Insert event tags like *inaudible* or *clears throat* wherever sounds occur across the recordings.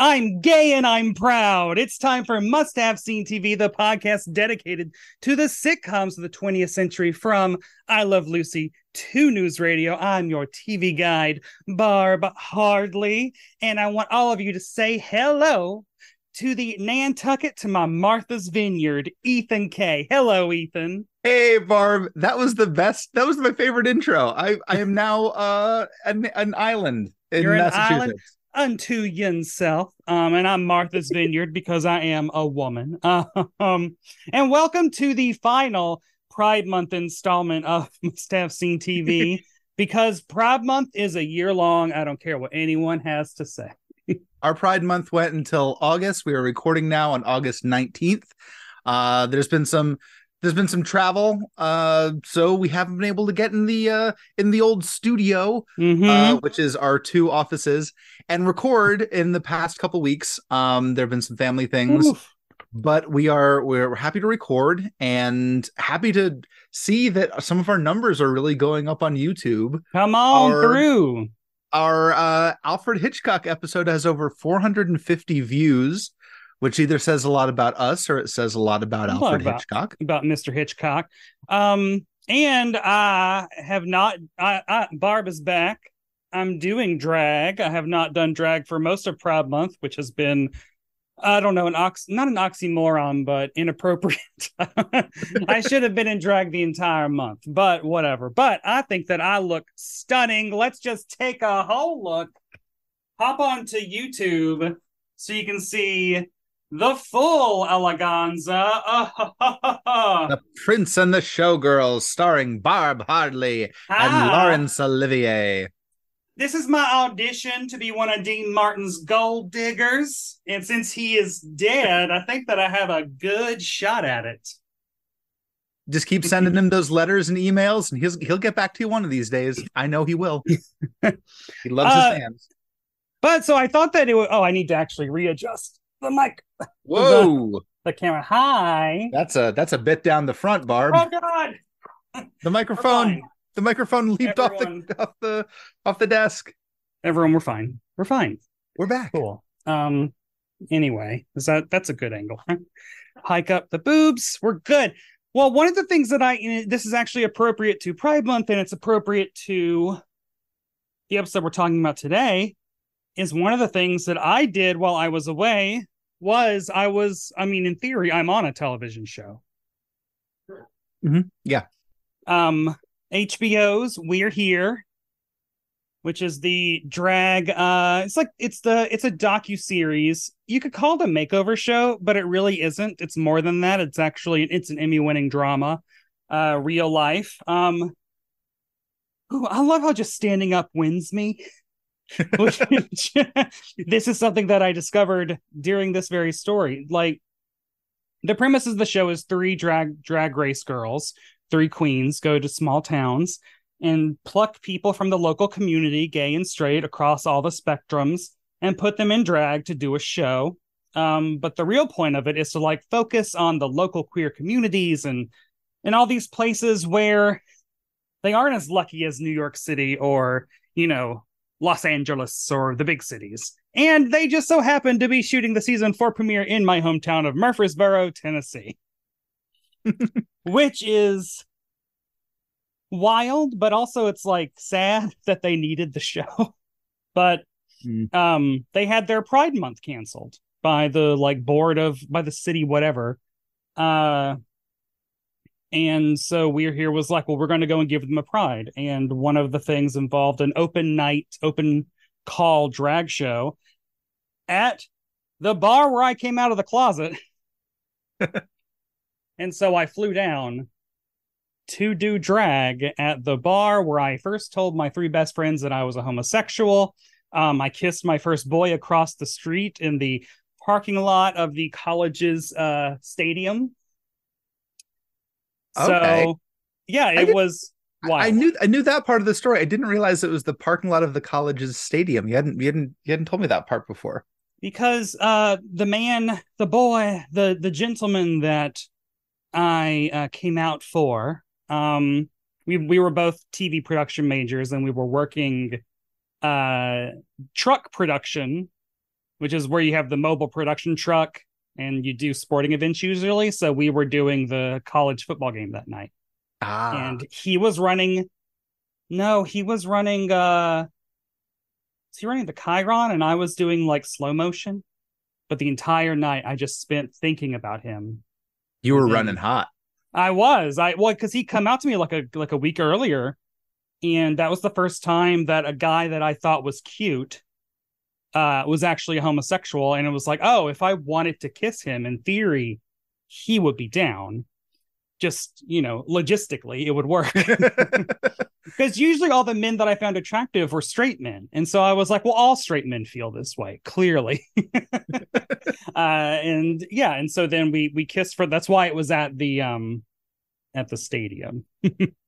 I'm gay and I'm proud. It's time for Must Have Seen TV, the podcast dedicated to the sitcoms of the 20th century from I Love Lucy to News Radio. I'm your TV guide, Barb Hardly, and I want all of you to say hello to the Nantucket to my Martha's Vineyard, Ethan Kaye Hello, Ethan. Hey Barb, that was the best. That was my favorite intro. I I am *laughs* now uh an, an island in You're an Massachusetts. island unto yourself. Um, and I'm Martha's *laughs* Vineyard because I am a woman. *laughs* Um, and welcome to the final Pride Month installment of *laughs* Must Have Seen TV. because Pride Month is a year long. I don't care what anyone has to say. Our Pride Month went until August. We are recording now on August 19th. Uh there's been some there's been some travel. Uh so we haven't been able to get in the uh in the old studio, Mhm. uh, which is our two offices, and record in the past couple weeks. Um there have been some family things. Oof. but we are we're happy to record and happy to see that some of our numbers are really going up on YouTube. Come on Our- through. Our uh, Alfred Hitchcock episode has over 450 views, which either says a lot about us or it says a lot about A lot Alfred about- Hitchcock. about Mr. Hitchcock. Um, and I have not. I, I Barb is back. I'm doing drag. I have not done drag for most of Proud Month, which has been, I don't know, an ox, not an oxymoron, but inappropriate. *laughs* I should have been in drag the entire month, but whatever. But I think that I look stunning. Let's just take a whole look. Hop onto YouTube so you can see the full eleganza. The Prince and the Showgirls, starring Barb Hardly and Ah. Laurence Olivier. This is my audition to be one of Dean Martin's gold diggers. And since he is dead, I think that I have a good shot at it. Just keep sending him those letters and emails, and he'll he'll get back to you one of these days. I know he will. *laughs* he loves Uh, his fans. But so I thought that it would. Oh, I need to actually readjust the mic, Whoa, the camera. Hi. that's a that's a bit down the front, Barb. Oh, God. the microphone. The microphone leaped Everyone. off the off the off the desk. Everyone, we're fine. We're fine. We're back. Cool. Um. Anyway, is that that's a good angle? Huh? Hike up the boobs. We're good. Well, one of the things that I this is actually appropriate to Pride Month, and it's appropriate to the episode we're talking about today. Is one of the things that I did while I was away was I was I mean in theory I'm on a television show. Mhm. Yeah. Um HBO's We're Here which is the drag uh it's like it's the it's a docu series you could call it a makeover show but it really isn't it's more than that it's actually it's an emmy winning drama uh real life um ooh, i love how just standing up wins me *laughs* this is something that i discovered during this very story like the premise of the show is three drag drag race girls three queens go to small towns and pluck people from the local community, gay and straight, across all the spectrums, and put them in drag to do a show. Um, but the real point of it is to like focus on the local queer communities and and all these places where they aren't as lucky as New York City or you know Los Angeles or the big cities. And they just so happened to be shooting the season four premiere in my hometown of Murfreesboro, Tennessee, *laughs* which is wild, but also it's like sad *laughs* that they needed the show. *laughs* but Hmm. um they had their pride month canceled by the like board of by the city whatever uh and so we're here was like well we're going to go and give them a pride. And one of the things involved an open night open call drag show at the bar where i came out of the closet. *laughs* And so i flew down to do drag at the bar where i first told my three best friends that i was a homosexual. Um, I kissed my first boy across the street in the parking lot of the college's uh, stadium. Okay. So, yeah, it was. I- Wild. I knew I knew that part of the story. I didn't realize it was the parking lot of the college's stadium. You hadn't you hadn't you hadn't told me that part before. because uh, the man, the boy, the the gentleman that I uh, came out for, um, we we were both TV production majors, and we were working uh truck production, which is where you have the mobile production truck and you do sporting events usually. So we were doing the college football game that night. Ah, And he was running no, he was running uh was he running the Chiron and I was doing like slow motion. But the entire night I just spent thinking about him. you were running hot. I was. I well, because he come out to me like a like a week earlier, and that was the first time that a guy that I thought was cute uh was actually a homosexual. And it was like, oh, if I wanted to kiss him, in theory, he would be down. Just you know, logistically, it would work. *laughs* because usually all the men that I found attractive were straight men, and so I was like, well, all straight men feel this way, clearly. *laughs* uh, and yeah, and so then we we kissed for. That's why it was at the um at the stadium. *laughs*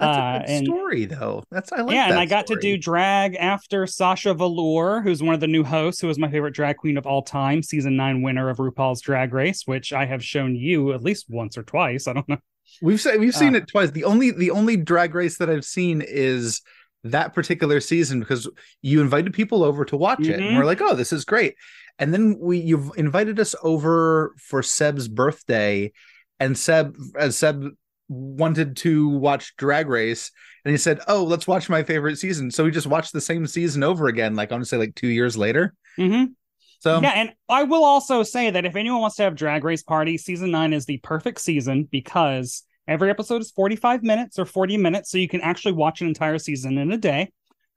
That's Uh, a good and- story, though. That's I like. yeah, and I got to do drag after Sasha Velour, who's one of the new hosts, who is my favorite drag queen of all time, season nine winner of RuPaul's Drag Race, which I have shown you at least once or twice. I don't know. We've se- we've seen Uh, it twice. The only the only drag race that I've seen is that particular season because you invited people over to watch it, and we're like, "Oh, this is great." And then we you've invited us over for Seb's birthday, and Seb as Seb wanted to watch Drag Race, and he said, "Oh, let's watch my favorite season." So we just watched the same season over again, like I want to say like two years later. Mm-hmm. So yeah, and I will also say that if anyone wants to have drag race party, season nine is the perfect season because every episode is 45 minutes or 40 minutes, so you can actually watch an entire season in a day.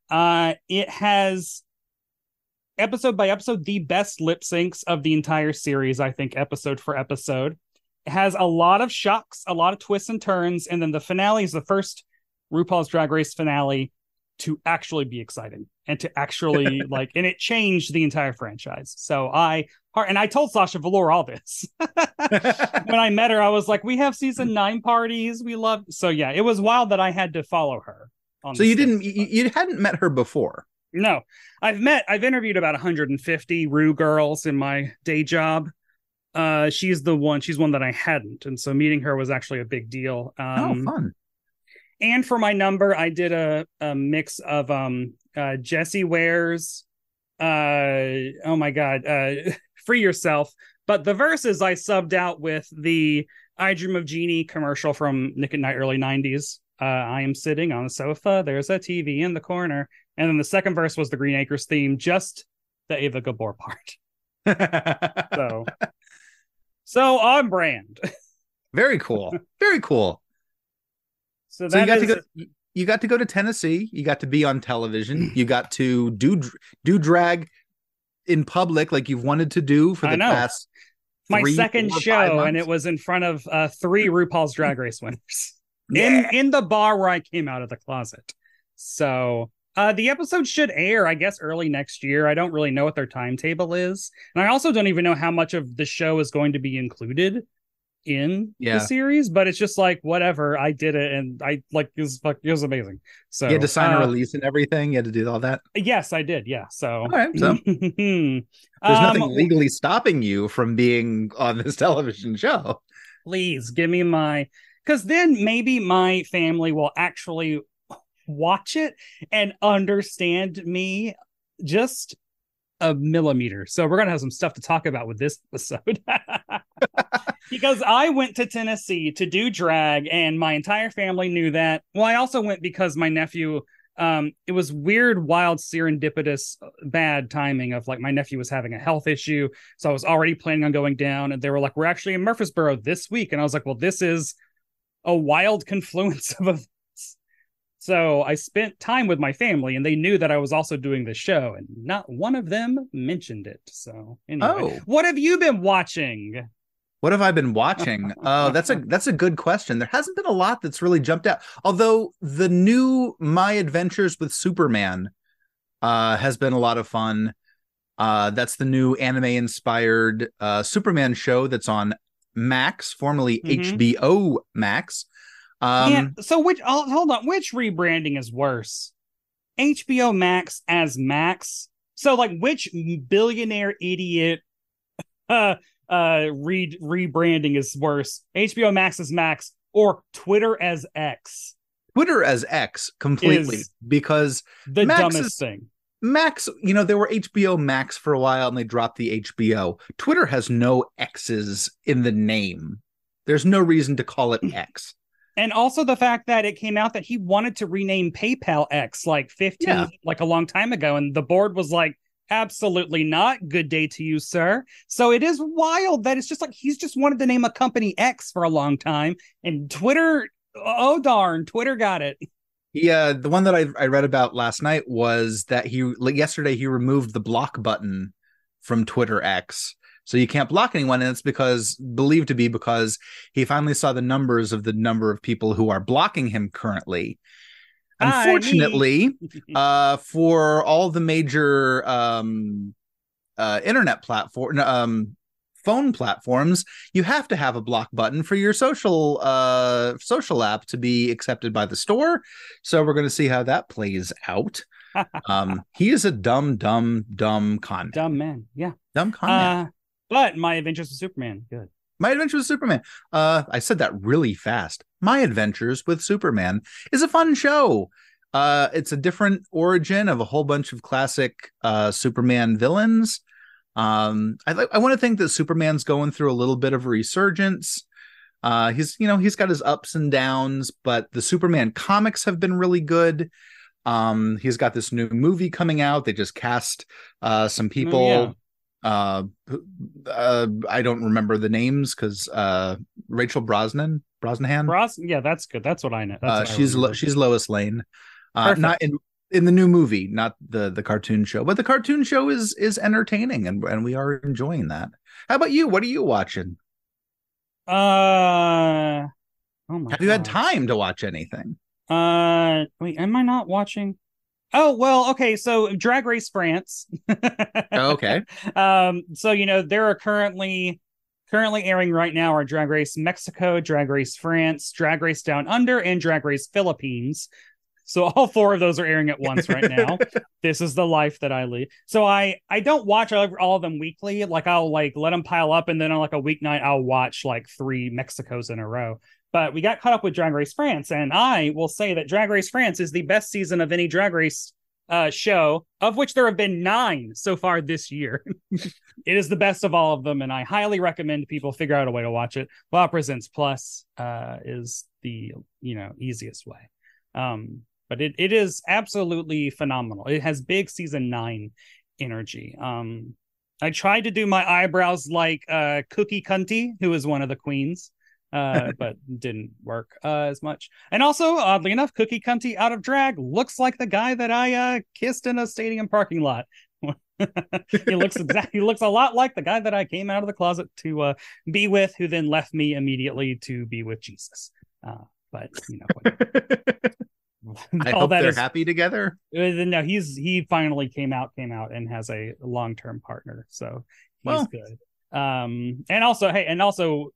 Uh it has episode by episode the best lip syncs of the entire series, I think, episode for episode. Has a lot of shocks, a lot of twists and turns, and then the finale is the first RuPaul's Drag Race finale to actually be exciting and to actually *laughs* like and it changed the entire franchise. So i and i told sasha velour all this. *laughs* When i met her i was like we have season *laughs* nine parties. We love so yeah it was wild that i had to follow her so you didn't you, you hadn't met her before. no. I've met i've interviewed about 150 rue girls in my day job uh she's the one she's one that i hadn't and so meeting her was actually a big deal. Um oh, fun. and for my number i did a, a mix of um uh jessie ware's uh oh my god uh *laughs* free yourself. But the verses i subbed out with the i dream of jeannie commercial from nick at night early 90s uh i am sitting on a sofa there's a tv in the corner. And then the second verse was the green acres theme just the eva gabor part. *laughs* So so on brand *laughs* Very cool. Very cool. so So you got to go. You got to go to Tennessee. You got to be on television. *clears throat* You got to do do drag in public, like you've wanted to do for the past. my three, second four, show, and it was in front of uh, three RuPaul's Drag Race winners in in the bar where I came out of the closet. So uh, the episode should air, I guess, early next year. I don't really know what their timetable is, and I also don't even know how much of the show is going to be included in Yeah. the series. But it's just like whatever. I did it, and I like it was fuck, it was amazing. So you had to sign uh, a release and everything. You had to do all that. Yes, I did. Yeah. So, right, so *laughs* There's Um, nothing legally stopping you from being on this *laughs* television show. please give me my because then maybe my family will actually watch it and understand me just a millimeter. So we're gonna have some stuff to talk about with this episode. *laughs* Because i went to tennessee to do drag and my entire family knew that. Well i also went because my nephew um it was weird wild serendipitous uh, bad timing of like my nephew was having a health issue. So i was already planning on going down and they were like we're actually in murfreesboro this week. And i was like well this is a wild *laughs* confluence of so i spent time with my family and they knew that i was also doing the show and not one of them mentioned it so anyway Oh. what have you been watching What have I been watching? Oh, *laughs* that's a that's a good question. There hasn't been a lot that's really jumped out. Although the new My Adventures with Superman uh has been a lot of fun. Uh that's the new anime inspired uh Superman show that's on Max, formerly Mhm. HBO Max. Um yeah. So which? Oh, hold on. Which rebranding is worse? HBO Max as Max. So like, which billionaire idiot *laughs* uh uh re rebranding is worse? HBO Max as Max or Twitter as X? Twitter as X completely Is- because The Max dumbest is- thing. Max, you know, there were HBO Max for a while and they dropped the HBO. Twitter has no X's in the name. There's no reason to call it *laughs* X. And also the fact that it came out that he wanted to rename PayPal X like 15 Yeah. like a long time ago and the board was like absolutely not good day to you sir. So it is wild that it's just like he's just wanted to name a company X for a long time and Twitter oh darn Twitter got it. Yeah, uh, the one that I, I read about last night was that he like yesterday he removed the block button from Twitter X. So you can't block anyone, and it's because believed to be because he finally saw the numbers of the number of people who are blocking him currently. Unfortunately, *laughs* uh, for all the major um, uh, internet platform, um, phone platforms, you have to have a block button for your social uh, social app to be accepted by the store. So we're going to see how that plays out. *laughs* um, he is a dumb, dumb, dumb con, Dumb man. Yeah. dumb con man. But my adventures with Superman good. My Adventures with Superman. Uh, I said that really fast. My Adventures with Superman is a fun show. Uh, it's a different origin of a whole bunch of classic uh, Superman villains. Um, I th- I want to think that Superman's going through a little bit of a resurgence. Uh, he's you know he's got his ups and downs, but the Superman comics have been really good. Um, he's got this new movie coming out. They just cast uh, some people yeah. Uh uh i don't remember the names because uh rachel brosnan brosnahan? Ross, yeah, that's good. That's what I know. That's uh what I she's Lo- she's lois lane. Uh not in in the new movie not the the cartoon show but the cartoon show is is entertaining and and we are enjoying that. How about you? What are you watching? Uh oh my have you had time to watch anything? Uh wait, am I not watching? Oh well, okay, so Drag Race France. okay *laughs* Um, so you know, there are currently currently airing right now are Drag Race Mexico, Drag Race France, Drag Race Down Under, and Drag Race Philippines. So all four of those are airing at once right now. *laughs* this is the life that I lead. So I I don't watch all, all of them weekly. Like I'll like let them pile up, and then on like a weeknight I'll watch like three Mexicos in a row. But we got caught up with Drag Race France, and I will say that Drag Race France is the best season of any Drag Race uh, show, of which there have been nine so far this year. *laughs* it is the best of all of them, and I highly recommend people figure out a way to watch it. Wow Presents Plus uh, is the you know easiest way. Um, but it, it is absolutely phenomenal. It has big season nine energy. Um, I tried to do my eyebrows like uh, Cookie Kunty, who is one of the queens, uh, *laughs* but didn't work uh, as much. And also, oddly enough, Cookie Kunty out of drag looks like the guy that I uh, kissed in a stadium parking lot. *laughs* he looks exactly he looks a lot like the guy that I came out of the closet to uh, be with, who then left me immediately to be with Jesus. Uh, but you know, *laughs* i all hope that they're is- happy together uh, no, he's he finally came out, came out, and has a long term partner, so he's Well. good. Um, and also, hey, and also,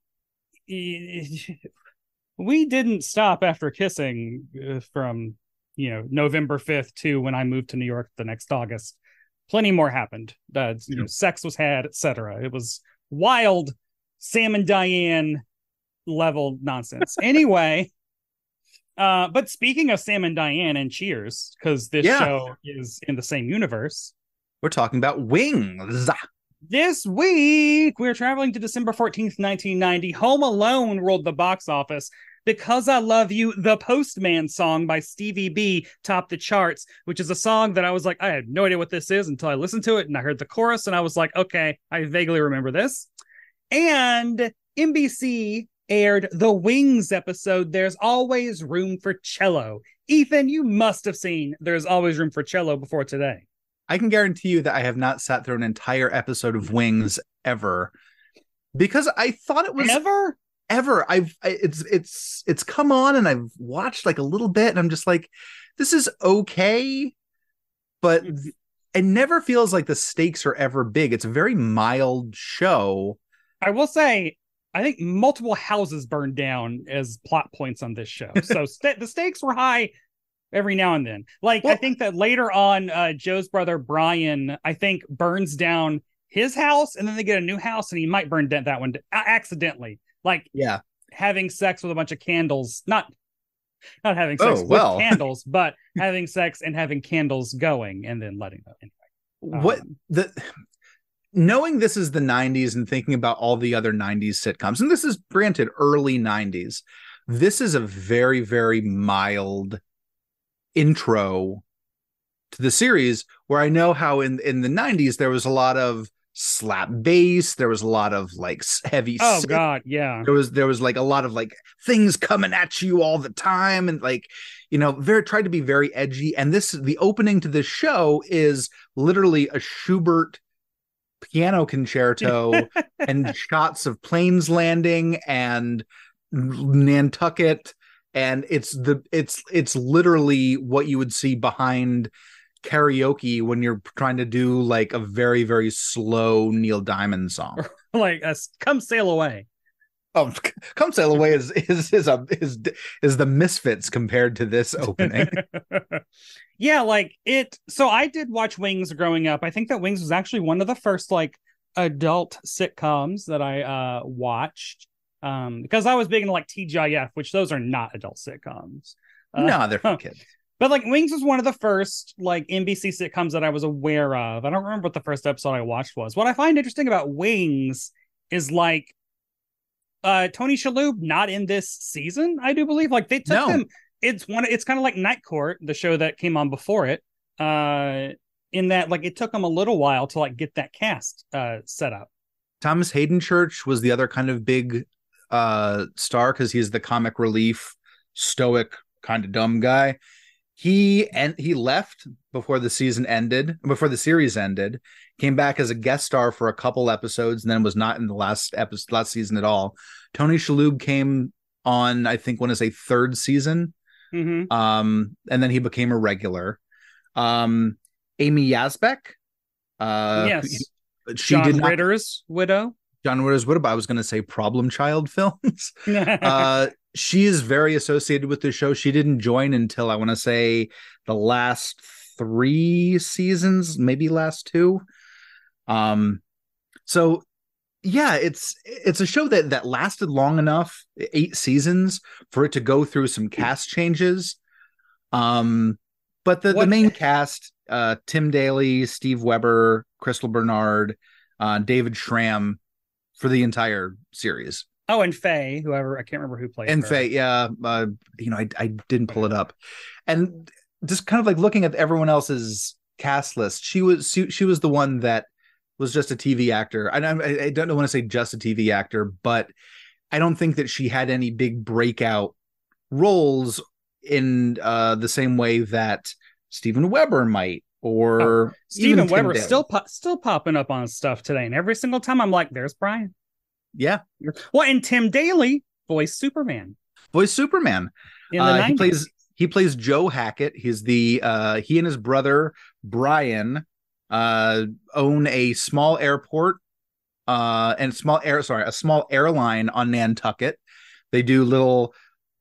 *laughs* we didn't stop after kissing uh, from you know November fifth to when I moved to New York the next August. Plenty more happened. Uh, you know, sex was had, etc. It was wild, Sam and Diane level nonsense. *laughs* anyway. Uh, but speaking of Sam and Diane and Cheers, because this Yeah. show is in the same universe, we're talking about wings this week we're traveling to December 14th, 1990. Home Alone ruled the box office. Because I Love You, the Postman song by Stevie B topped the charts, which is a song that I was like, I had no idea what this is until I listened to it and I heard the chorus and I was like, okay, I vaguely remember this. And NBC aired the Wings episode, There's Always Room for Cello. Ethan, you must have seen There's Always Room for Cello before today. I can guarantee you that I have not sat through an entire episode of Wings ever because I thought it was Ever? ever. I've I, it's it's it's come on and I've watched like a little bit and I'm just like, this is okay, but it never feels like the stakes are ever big. It's a very mild show. I will say, I think multiple houses burned down as plot points on this show. So *laughs* st- the stakes were high every now and then. Like I think that later on, uh, Joe's brother Brian, I think, burns down his house, and then they get a new house, and he might burn down that one accidentally, like Yeah. having sex with a bunch of candles. Not not having sex Oh, with well. candles, *laughs* but having sex and having candles going, and then letting them. Anyway, What um, the knowing this is the 90s and thinking about all the other 90s sitcoms, and this is granted early 90s, this is a very, very mild intro to the series where I know how in in the 90s there was a lot of slap bass, there was a lot of like heavy Oh synth, God, yeah. there was there was like a lot of like things coming at you all the time and like you know very tried to be very edgy and this the opening to this show is literally a schubert piano concerto *laughs* and shots of planes landing and nantucket and it's the it's it's literally what you would see behind karaoke when you're trying to do like a very very slow neil diamond song *laughs* like uh, come sail away. Oh, *laughs* come sail away is is is a is is the misfits compared to this opening. *laughs* yeah, like it. So I did watch Wings growing up. I think that Wings was actually one of the first like adult sitcoms that I uh watched. Um, because I was big into like TGIF, which those are not adult sitcoms. Uh, no, they're for kids. But like Wings was one of the first like NBC sitcoms that I was aware of. I don't remember what the first episode I watched was. What I find interesting about Wings is like uh Tony Shalhoub not in this season, I do believe. Like they took No. him. It's one it's kind of like Night Court, the show that came on before it. Uh in that like it took them a little while to like get that cast uh set up. Thomas Haden Church was the other kind of big uh star because he's the comic relief, stoic, kind of dumb guy. He and he left before the season ended, before the series ended, came back as a guest star for a couple episodes, and then was not in the last episode last season at all. Tony Shalhoub came on, I think, when is a third season. Mm-hmm. um and then he became a regular um amy yasbeck uh yes. she John did not Ritter's widow. John ritter's widow but i was going to say problem child *laughs* films? *laughs* Uh she is very associated with the show. She didn't join until i want to say the last three seasons maybe last two. Um so yeah it's it's a show that that lasted long enough eight seasons for it to go through some cast changes. Um but the, the main cast uh tim daly steve weber crystal bernard uh david schramm for the entire series oh, and Faye, whoever I can't remember who played and her. Faye, yeah, uh, you know, I I didn't pull it up, and just kind of like looking at everyone else's cast list, she was she, she was the one that was just a TV actor. I don't I I don't want to say just a TV actor, but I don't think that she had any big breakout roles in uh the same way that Steven Weber might or Steven Tim Weber still po- still popping up on stuff today, and every single time I'm like, "There's Brian." yeah Well, and Tim Daly voiced Superman voice Superman. in the Uh, 90s. he plays he plays Joe Hackett. He's the uh he and his brother Brian uh own a small airport uh and small air sorry, a small airline on Nantucket. They do little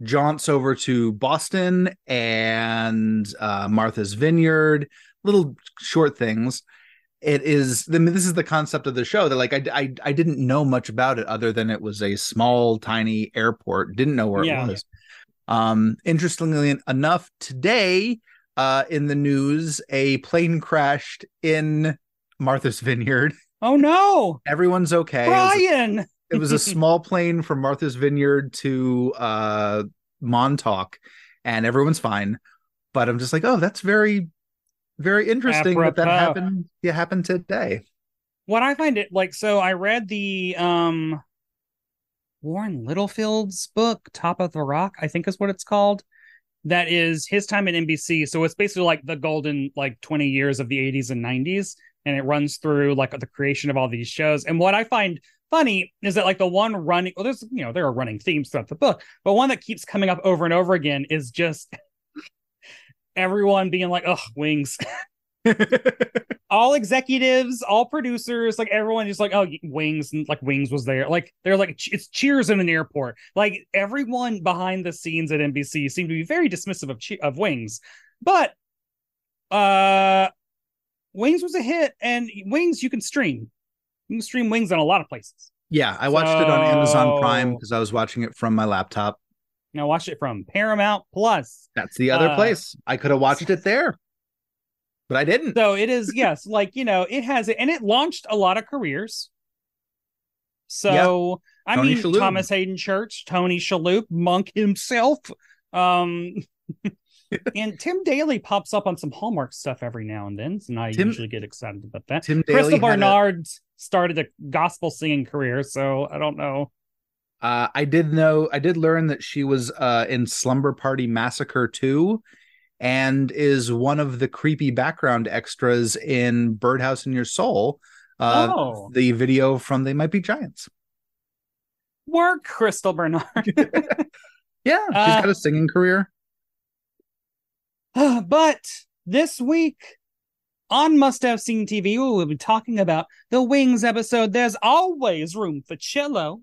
jaunts over to Boston and uh Martha's Vineyard, little short things. It is I mean, this is the concept of the show that like I, I I didn't know much about it other than it was a small tiny airport. Didn't know where Yeah. it was. Um, interestingly enough, today uh, in the news, a plane crashed in Martha's Vineyard. oh no, *laughs* Everyone's okay. It was, Brian! it was a small plane from Martha's Vineyard to uh Montauk, and everyone's fine. But I'm just like, oh, that's very, very interesting that that happened. Yeah, happened today. what I find it like so I read the um Warren Littlefield's book, Top of the Rock, I think is what it's called. That is his time at NBC. So it's basically like the golden like 20 years of the 80s and 90s. And it runs through like the creation of all these shows. And what I find funny is that like the one running well, there's you know, there are running themes throughout the book, but one that keeps coming up over and over again is just everyone being like, oh, wings. *laughs* *laughs* all executives, all producers, like everyone just like, oh, Wings, and like Wings was there. Like they're like, it's Cheers in an airport. Like everyone behind the scenes at NBC seemed to be very dismissive of che- of Wings, but uh, Wings was a hit, and Wings you can stream. You can stream Wings on a lot of places. Yeah, I watched it on Amazon Prime because I was watching it from my laptop. Now watch it from Paramount Plus. That's the other Uh, place. I could have watched it there, but I didn't. So it is, yes, like you know, it has and it launched a lot of careers. So I Tony mean, Shalhoub. Thomas Haden Church, Tony Shalhoub, Monk himself, um, *laughs* and Tim Daly pops up on some Hallmark stuff every now and then, and I Tim- usually get excited about that. Tim Crystal Daly had a- Barnard started a gospel singing career, so I don't know. Uh, I did know, I did learn that she was uh, in Slumber Party Massacre 2 and is one of the creepy background extras in Birdhouse in Your Soul, uh, oh, the video from They Might Be Giants. work, Crystal Bernard. *laughs* Yeah, she's Uh, got a singing career. *sighs* but this week on Must Have Seen TV, we will be talking about the Wings episode. There's always room for cello.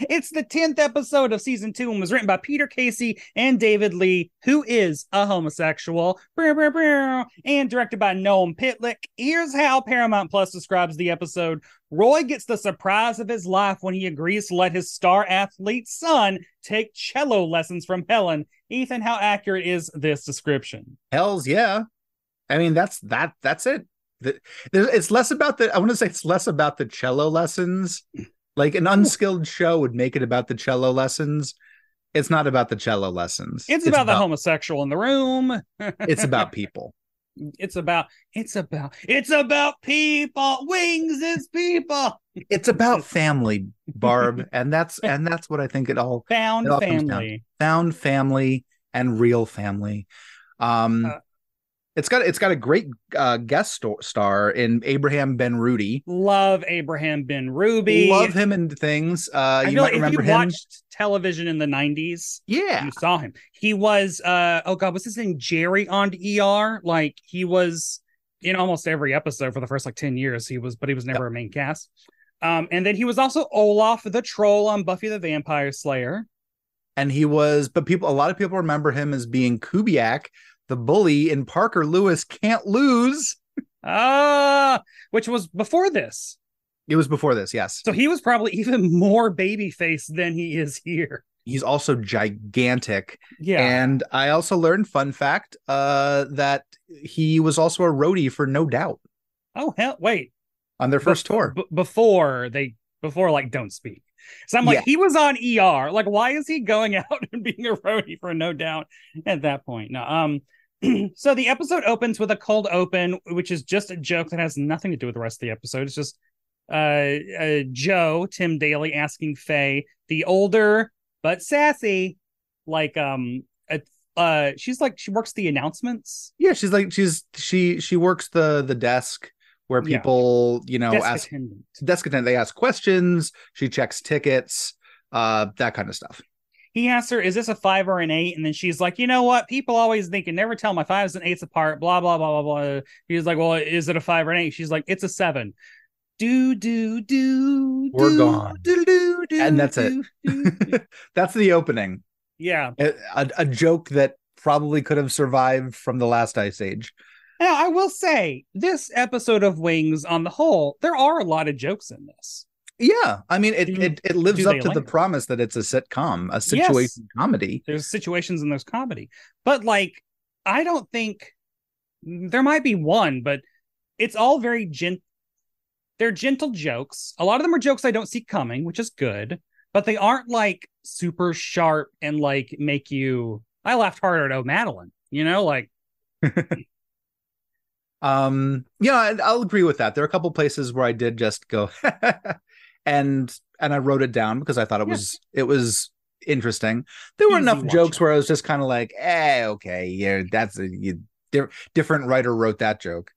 It's the 10th episode of season two and was written by Peter Casey and David Lee, who is a homosexual, and directed by Noam Pitlik. Here's how Paramount Plus describes the episode. Roy gets the surprise of his life when he agrees to let his star athlete son take cello lessons from Helen. Ethan, how accurate is this description? Hells yeah. I mean, that's that. That's it. It's less about the. I want to say it's less about the cello lessons. Like an unskilled show would make it about the cello lessons. It's not about the cello lessons. It's, about, the homosexual in the room. *laughs* It's about people. It's about it's about it's about people. Wings is people. It's about family, Barb, *laughs* and that's and that's what I think it all Found It all family. found family and real family. Um, Uh, it's got it's got a great uh, guest star in Abraham Benrubi. Love Abraham Benrubi. Love him and things. Uh, you might like if remember you him. watched television in the 90s, yeah, you saw him. He was uh oh god, what's his name? Jerry on ER. Like he was in almost every episode for the first like 10 years. He was, but he was never a main cast. Um, and then he was also Olaf the troll on Buffy the Vampire Slayer. and he was, but people, a lot of people remember him as being Kubiak, the bully in Parker Lewis Can't Lose. Ah, which was before this. It was before this, yes. So he was probably *laughs* even more babyface than he is here. He's also gigantic. Yeah. And I also learned, fun fact, uh, that he was also a roadie for No Doubt oh hell, wait. on their first tour. B- before they before like don't speak. So I'm like, Yeah. he was on ER. Like, why is he going *laughs* out and being a roadie for no doubt at that point? No. Um. *clears throat* so the episode opens with a cold open, which is just a joke that has nothing to do with the rest of the episode. It's just uh, uh Joe Tim Daly asking Faye, the older but sassy, like um, uh, uh she's like she works the announcements. Yeah, she's like she's she she works the the desk where Yeah. people you know desk ask attendant. desk attendant. They ask questions. She checks tickets, uh, that kind of stuff. he asks her, "Is this a five or an eight? And then she's like, "You know what? People always think and never tell my fives and eights apart." Blah blah blah blah blah. He's like, "Well, is it a five or an eight? She's like, "It's a seven. Do do do. We're do, gone. Do, do, do, And that's it. do, do. *laughs* That's the opening. yeah. A, a, a joke that probably could have survived from the last ice age. Now I will say, this episode of Wings, on the whole, there are a lot of jokes in this. Yeah, I mean it Do- it, it lives up to the linger? promise that it's a sitcom, a situation comedy. There's situations and there's comedy, but like, I don't think there might be one, but it's all very gent. they're gentle jokes. A lot of them are jokes I don't see coming, which is good, but they aren't like super sharp and like make you. I laughed harder at Oh Madeline, you know, like *laughs* Um, yeah, I'll agree with that. There are a couple places where I did just go, *laughs* and and I wrote it down because I thought it Yeah. was it was interesting. There were Easy enough jokes where I was just kind of like, eh, okay, yeah, that's a you, di- different writer wrote that joke.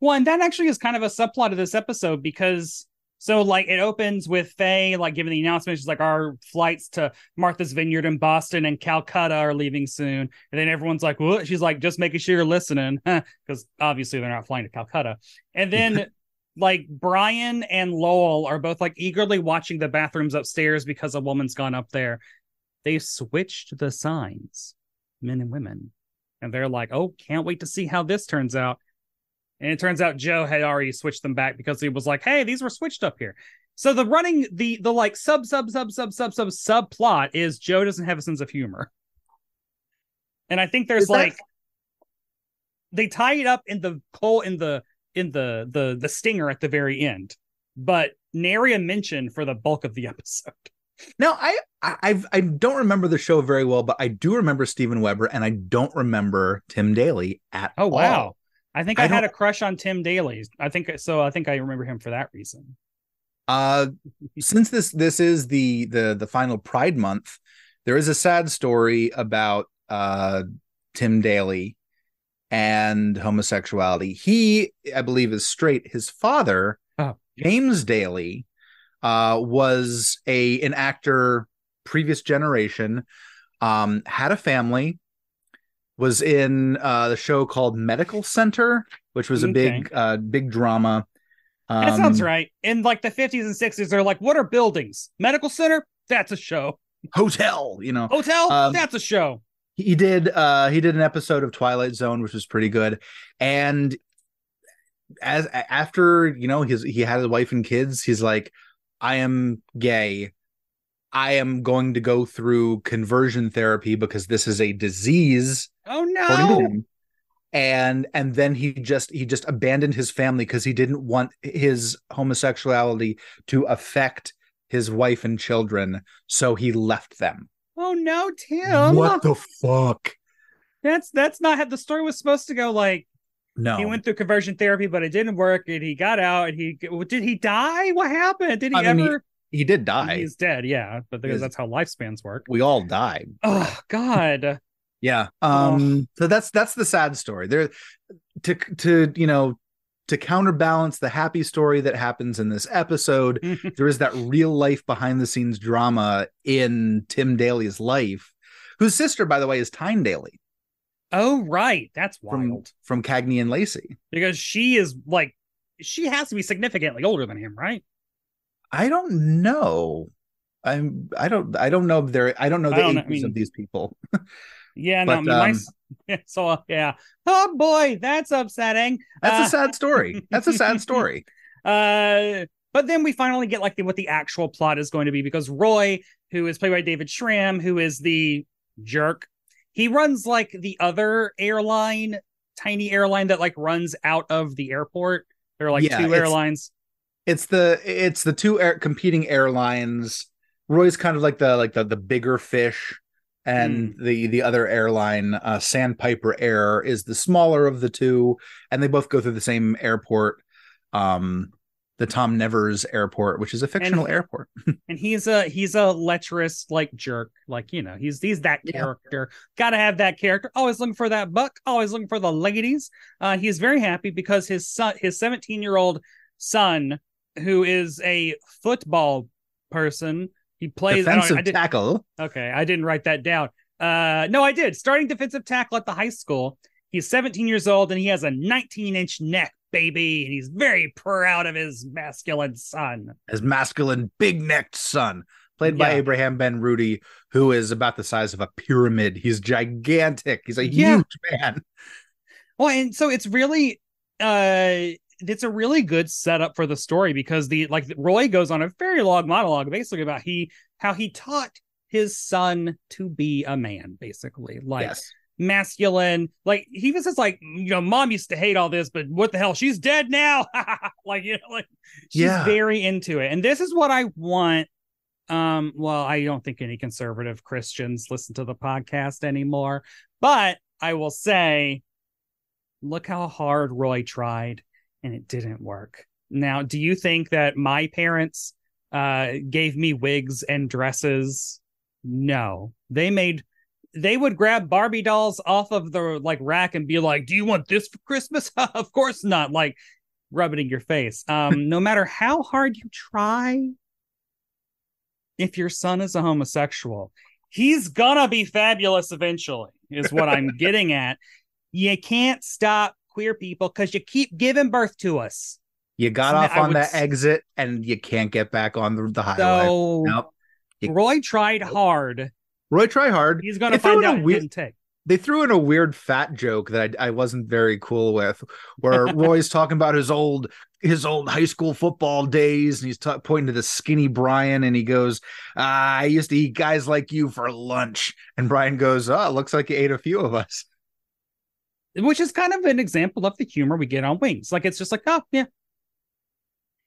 Well, and that actually is kind of a subplot of this episode because so like it opens with Faye like giving the announcement. She's like, our flights to Martha's Vineyard in Boston and Calcutta are leaving soon. And then everyone's like, what? She's like, just making sure you're listening. *laughs* Because obviously they're not flying to Calcutta. And then *laughs* like Brian and Lowell are both like eagerly watching the bathrooms upstairs because a woman's gone up there. They switched the signs, men and women. And they're like, oh, can't wait to see how this turns out. And it turns out Joe had already switched them back because he was like, "Hey, these were switched up here." So the running the the like sub sub sub sub sub sub subplot is Joe doesn't have a sense of humor. And I think there's Is that- like they tie it up in the coal in the in the the the stinger at the very end, but nary a mention for the bulk of the *laughs* episode. Now, I I I've, I don't remember the show very well, but I do remember Steven Weber, and I don't remember Tim Daly at Oh wow. all. I think I, I had a crush on Tim Daly. I think so. I think I remember him for that reason. Uh, since this this is the the the final Pride month, there is a sad story about uh Tim Daly and homosexuality. He, I believe, is straight. His father, Oh. James Daly, uh, was a an actor previous generation. Um, had a family. Was in uh, the show called Medical Center, which was a big uh, big drama. That sounds Um, right. In like the 50s and 60s, they're like, what are buildings? Medical center? That's a show. Hotel, you know. Hotel? Um, That's a show. he did uh he did an episode of twilight zone which was pretty good and as after you know his he had his wife and kids he's like i am gay i am going to go through conversion therapy because this is a disease Oh no. and and then he just he just abandoned his family because he didn't want his homosexuality to affect his wife and children so he left them Oh no, Tim. what the fuck That's that's not how the story was supposed to go. Like no he went through conversion therapy, but it didn't work, and he got out. And he did he die? What happened? Did he I mean, ever? he did die. He's dead. Yeah, but because that's how lifespans work. we all died. Oh God. Yeah. Um so that's that's the sad story. There to to you know to counterbalance the happy story that happens in this episode, *laughs* there is that real life behind the scenes drama in Tim Daly's life, whose sister, by the way, is Tyne Daly oh right, that's from, wild. from Cagney and Lacey. Because she is like, she has to be significantly older than him, right? I don't know. I'm I don't I don't know if they're I don't know the don't ages I mean- of these people. *laughs* Yeah, no, But, my um, s- *laughs* so uh, yeah. Oh boy, that's upsetting. That's Uh, a sad story. That's a sad *laughs* story. Uh, but then we finally get like the, what the actual plot is going to be because Roy, who is played by David Schramm, who is the jerk, he runs like the other airline, tiny airline that like runs out of the airport. There are like Yeah, two it's- airlines. it's the it's the two air competing airlines roy's kind of like the like the the bigger fish and the the other airline uh sandpiper air is the smaller of the two and they both go through the same airport um the tom nevers airport which is a fictional And- airport. *laughs* and he's a he's a lecherous like jerk. Like you know he's he's that Yeah. character. Gotta have that character. Always looking for that buck. Always looking for the ladies. Uh he's very happy because his son his 17 year old son who is a football person he plays I defensive I did, tackle. okay i didn't write that down. Uh no i did. Starting defensive tackle at the high school. He's 17 years old and he has a 19 inch neck baby and he's very proud of his masculine son. His masculine big necked son played by abraham benrubi who is about the size of a pyramid. He's gigantic. He's a Yeah. huge man. Well, and so it's really uh it's a really good setup for the story because the like Roy goes on a very long monologue basically about he how he taught his son to be a man basically like yes masculine. Like he even says, like, you know, mom used to hate all this, but what the hell? She's dead now. *laughs* like, you know, like she's Yeah. very into it. And this is what I want. Um, well, I don't think any conservative Christians listen to the podcast anymore, but I will say, look how hard Roy tried and it didn't work. Now, do you think that my parents uh gave me wigs and dresses? No. They made they would grab Barbie dolls off of the like rack and be like, "Do you want this for Christmas?" *laughs* of course not. Like rub it in your face. Um *laughs* no matter how hard you try if your son is a homosexual, he's gonna be fabulous eventually. Is what I'm *laughs* getting at. You can't stop queer people cuz you keep giving birth to us. You got So off on that exit and you can't get back on the, the highway. So Nope. You- Roy tried hard. Roy try hard. He's gonna find in a out didn't take. They threw in a weird fat joke that I, I wasn't very cool with, where *laughs* Roy's talking about his old his old high school football days, and he's ta- pointing to the skinny Brian, and he goes, ah, "I used to eat guys like you for lunch," and Brian goes, "Oh, looks like you ate a few of us." Which is kind of an example of the humor we get on Wings. Like it's just like, oh yeah,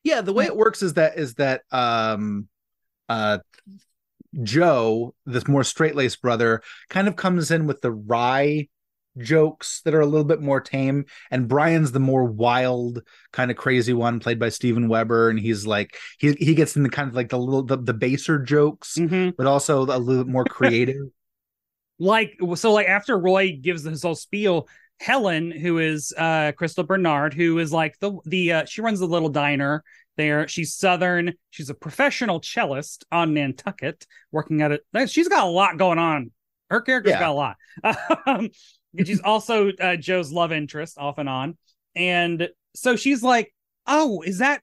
Yeah, the way it works is that is that um uh Joe, this more straight-laced brother, kind of comes in with the wry jokes that are a little bit more tame, and Brian's the more wild, kind of crazy one, played by Steven Weber, and he's like he he gets in the kind of like the little the, the baser jokes, Mhm. but also a little bit more creative. *laughs* like so like after Roy gives his whole spiel, Helen, who is uh Crystal Bernard, who is like the the uh, she runs the little diner there. She's southern. She's a professional cellist on Nantucket, working at it. She's got a lot going on. Her character's Yeah. got a lot. *laughs* Um, and she's also uh, Joe's love interest off and on. And so she's like, "Oh, is that?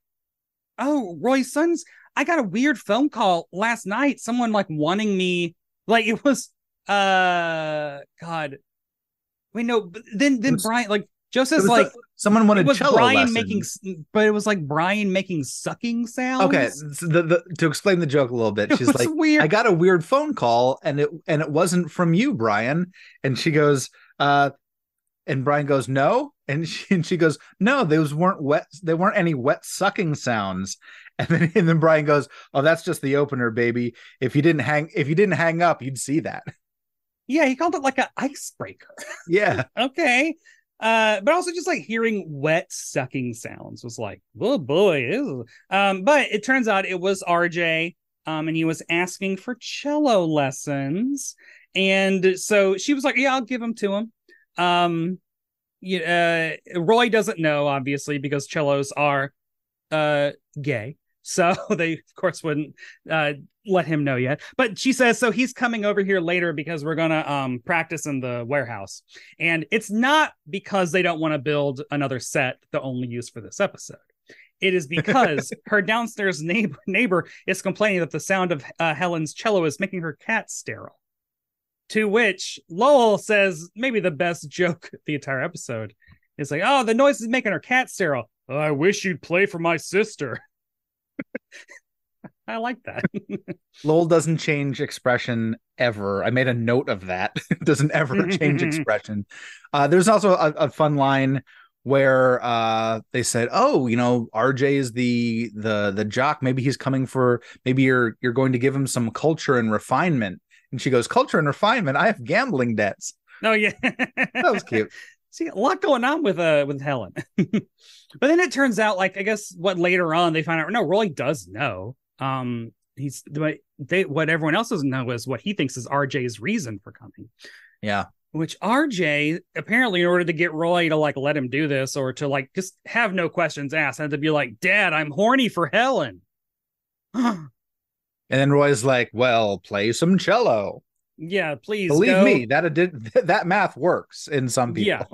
Oh, Roy's sons. I got a weird phone call last night. Someone like wanting me. Like it was uh god wait no but then then was- brian like joe It says was like the- someone wanted was cello brian lessons. making but it was like brian making sucking sounds Okay, so the, the, to explain the joke a little bit, It she's like, weird. "I got a weird phone call, and it and it wasn't from you, Brian." And she goes, "Uh," and Brian goes, "No," and she and she goes, "No, those weren't wet. They weren't any wet sucking sounds." *laughs* And then and then Brian goes, "Oh, that's just the opener, baby. If you didn't hang, if you didn't hang up, you'd see that." Yeah he called it like an icebreaker. Yeah, *laughs* okay. Uh but also just like hearing wet sucking sounds was like oh boy ew. um but it turns out it was rj um and he was asking for cello lessons. And so she was like yeah i'll give them to him um yeah, uh, roy doesn't know obviously because cellos are uh gay. So *laughs* they of course wouldn't uh let him know yet. But she says so he's coming over here later because we're gonna um practice in the warehouse. And it's not because they don't want to build another set the only use for this episode. It is because *laughs* her downstairs neighbor neighbor is complaining that the sound of uh, helen's cello is making her cat sterile. To which lowell says maybe the best joke the entire episode is like oh the noise is making her cat sterile. "Oh, i wish you'd play for my sister *laughs* i like that *laughs* Lowell doesn't change expression ever. I made a note of that. *laughs* doesn't ever change *laughs* expression. Uh, there's also a, a fun line where uh, they said, "Oh, you know, RJ is the the the jock. Maybe he's coming for. Maybe you're you're going to give him some culture and refinement." And she goes, "Culture and refinement. I have gambling debts." oh yeah That was cute. See, a lot going on with uh with Helen. but then it turns out, like I guess what later on they find out. No, Roy does know. Um, he's what they what everyone else doesn't know is what he thinks is RJ's reason for coming. Yeah. Which RJ apparently, in order to get Roy to like let him do this or to like just have no questions asked, had to be like, "Dad, I'm horny for Helen." *gasps* And then Roy's like, "Well, play some cello." yeah, please Believe go. me, that did that math works in some people. *laughs* Yeah.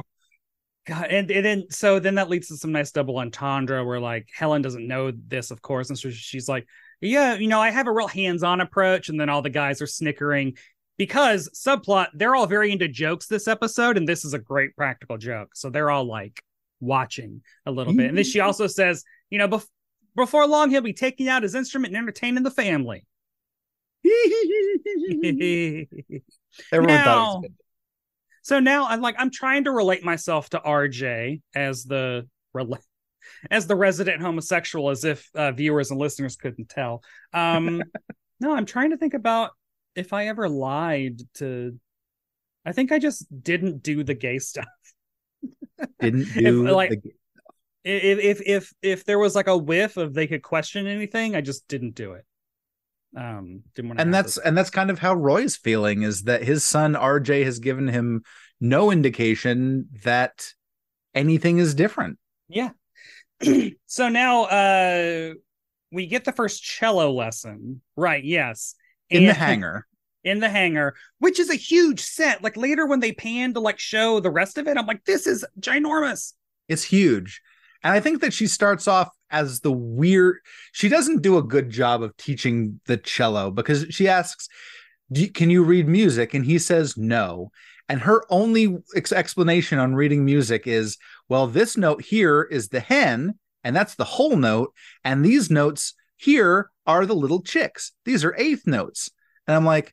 God, and, and then so then that leads to some nice double entendre where like Helen doesn't know this, of course, and so she's like, "Yeah, you know, I have a real hands-on approach," and then all the guys are snickering because subplot they're all very into jokes this episode, and this is a great practical joke, so they're all like watching a little bit, and then she mm-hmm. also says, "You know, bef- before long he'll be taking out his instrument and entertaining the family." *laughs* Everyone thought it was good. So now I'm like I'm trying to relate myself to RJ as the rela- as the resident homosexual, as if uh, viewers and listeners couldn't tell. Um, *laughs* no, I'm trying to think about if I ever lied to. I think I just didn't do the gay stuff. *laughs* Didn't do like- the- If if if if there was like a whiff of they could question anything, I just didn't do it. Um, didn't want to. and that's and that's kind of how Roy's feeling is that his son RJ has given him no indication that anything is different. Yeah. *clears throat* so now uh we get the first cello lesson. Right, yes. In the And- hangar. *laughs* In the hangar, which is a huge set. Like later when they pan to like show the rest of it, I'm like, this is ginormous. It's huge. And I think that she starts off as the weird she doesn't do a good job of teaching the cello because she asks, "Do you- "Can you read music?" and he says no. And her only ex- explanation on reading music is, "Well, this note here is the hen, and that's the whole note, and these notes here are the little chicks. These are eighth notes." And I'm like,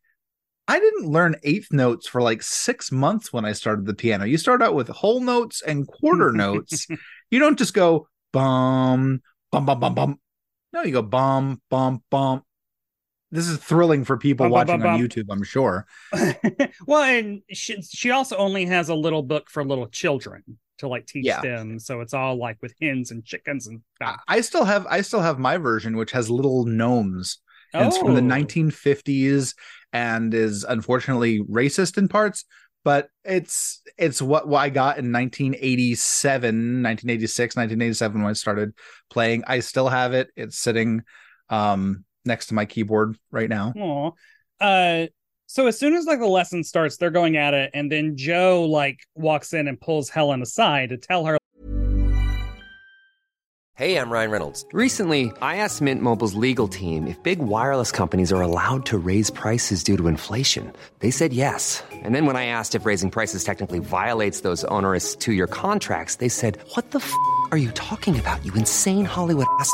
I didn't learn eighth notes for like six months when I started the piano. You start out with whole notes and quarter *laughs* notes. You don't just go bum, bum, bum, bum, bum. No, you go bum, bum, bum. This is thrilling for people Bum, bum, watching bum, on. YouTube, I'm sure. *laughs* well, and she, she also only has a little book for little children to like teach Yeah. them. So it's all like with hens and chickens and I- I still have I still have my version, which has little gnomes. And it's Oh. from the 1950s and is unfortunately racist in parts, but it's it's what, what I got in 1987, 1986, 1987 when I started playing. I still have it. It's sitting um next to my keyboard right now. Aw. Uh, so as soon as like the lesson starts, they're going at it, and then Joe like walks in and pulls Helen aside to tell her Hey, I'm Ryan Reynolds. Recently, I asked Mint Mobile's legal team if big wireless companies are allowed to raise prices due to inflation. They said yes. And then when I asked if raising prices technically violates those onerous two year contracts, they said, What the f are you talking about, you insane Hollywood ass?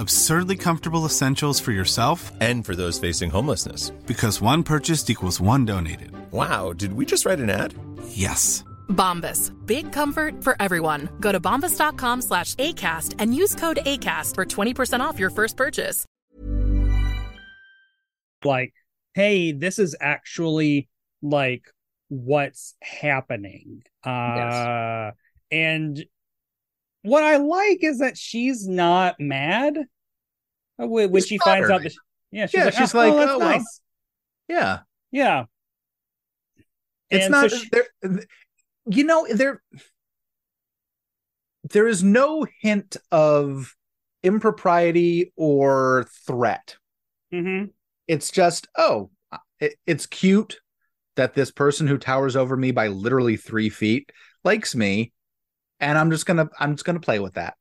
Absurdly comfortable essentials for yourself And for those facing homelessness. because one purchased equals one donated. Wow, did we just write an ad? Yes. Bombas. Big comfort for everyone. Go to bombas.com slash ACAST and use code ACAST for 20% off your first purchase. like, "Hey, this is actually like what's happening." Uh, and what I like is that she's not mad uh, when, She's she finds out flattered. that. Yeah, she's Yeah, like, she's "Oh, like, that's "Oh, well." nice." Yeah. Yeah. It's And not so she- there you know, there there is no hint of impropriety or threat. Mhm. It's just, oh, it, it's cute that this person who towers over me by literally three feet likes me, and I'm just gonna, I'm just gonna play with that.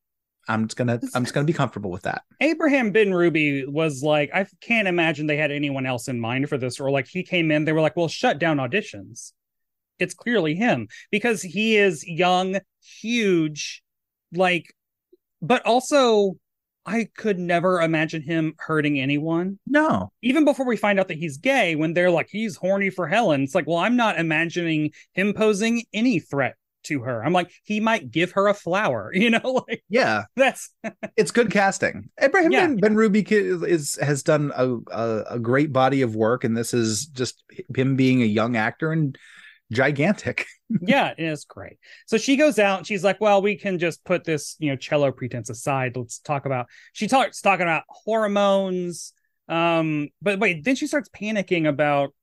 I'm just gonna, I'm just gonna be comfortable with that. Abraham Benrubi was like, I can't imagine they had anyone else in mind for this, or like he came in, they were like, well, shut down auditions. It's clearly him because he is young, huge, like, but also I could never imagine him hurting anyone. No, Even before we find out that he's gay, when they're like, he's horny for Helen, it's like, well, I'm not imagining him posing any threat to her. I'm like, he might give her a flower, *laughs* you know, like yeah, that's it's good casting. Abraham Yeah. Ben, Benrubi is has done a, a a great body of work, and this is just him being a young actor and gigantic. *laughs* yeah, it is great. So she goes out and she's like, Well, we can just put this, you know, cello pretense aside. Let's talk about she talks talking about hormones. Um, but wait, then she starts panicking about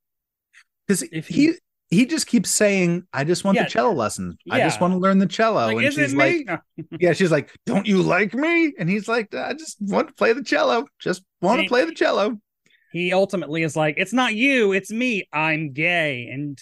because If he he- he just keeps saying, "I just want Yeah. the cello lessons. I just want to learn the cello." like, and she's like, *laughs* "Yeah." She's like, "Don't you like me?" And he's like, "I just want to play the cello. Just want to play the cello." he ultimately is like, It's not you, it's me. I'm gay. And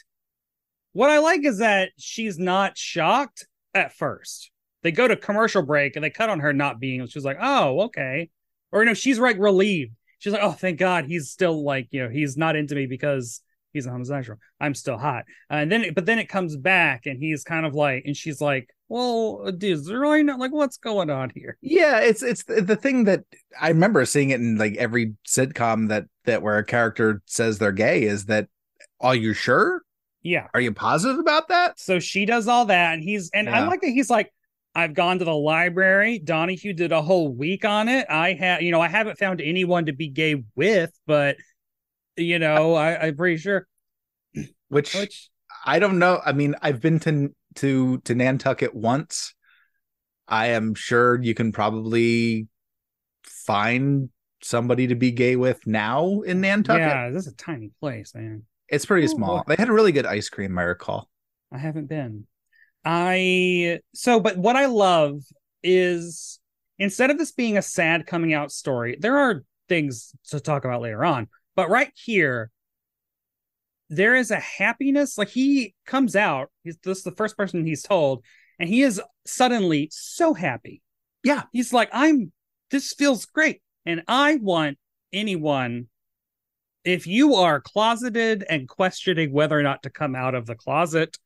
what I like is that she's not shocked at first. They go to commercial break and they cut on her not being. She's like, oh, okay. Or you know, she's like relieved. She's like, oh, thank God he's still like, you know, he's not into me because he's a homosexual. I'm still hot. Uh, and then, but then it comes back and he's kind of like, and she's like, well, dude, is there really not like what's going on here? Yeah, it's it's the thing that I remember seeing it in like every sitcom that that where a character says they're gay is that are you sure? Yeah. Are you positive about that? So she does all that, and he's and I like that he's like, I've gone to the library. Donahue did a whole week on it. I have, you know, I haven't found anyone to be gay with, but you know, I, I'm pretty sure. Which, Which I don't know. I mean, I've been to to to Nantucket once. I am sure you can probably find somebody to be gay with now in Nantucket. yeah, this is a tiny place, man. It's pretty Oh, small. boy. They had a really good ice cream, I recall. I haven't been. I so, but what I love is instead of this being a sad coming out story, there are things to talk about later on. But right here, there is a happiness. Like he comes out, he's this is the first person he's told, and he is suddenly so happy. Yeah. He's like, I'm this feels great. And I want anyone, if you are closeted and questioning whether or not to come out of the closet,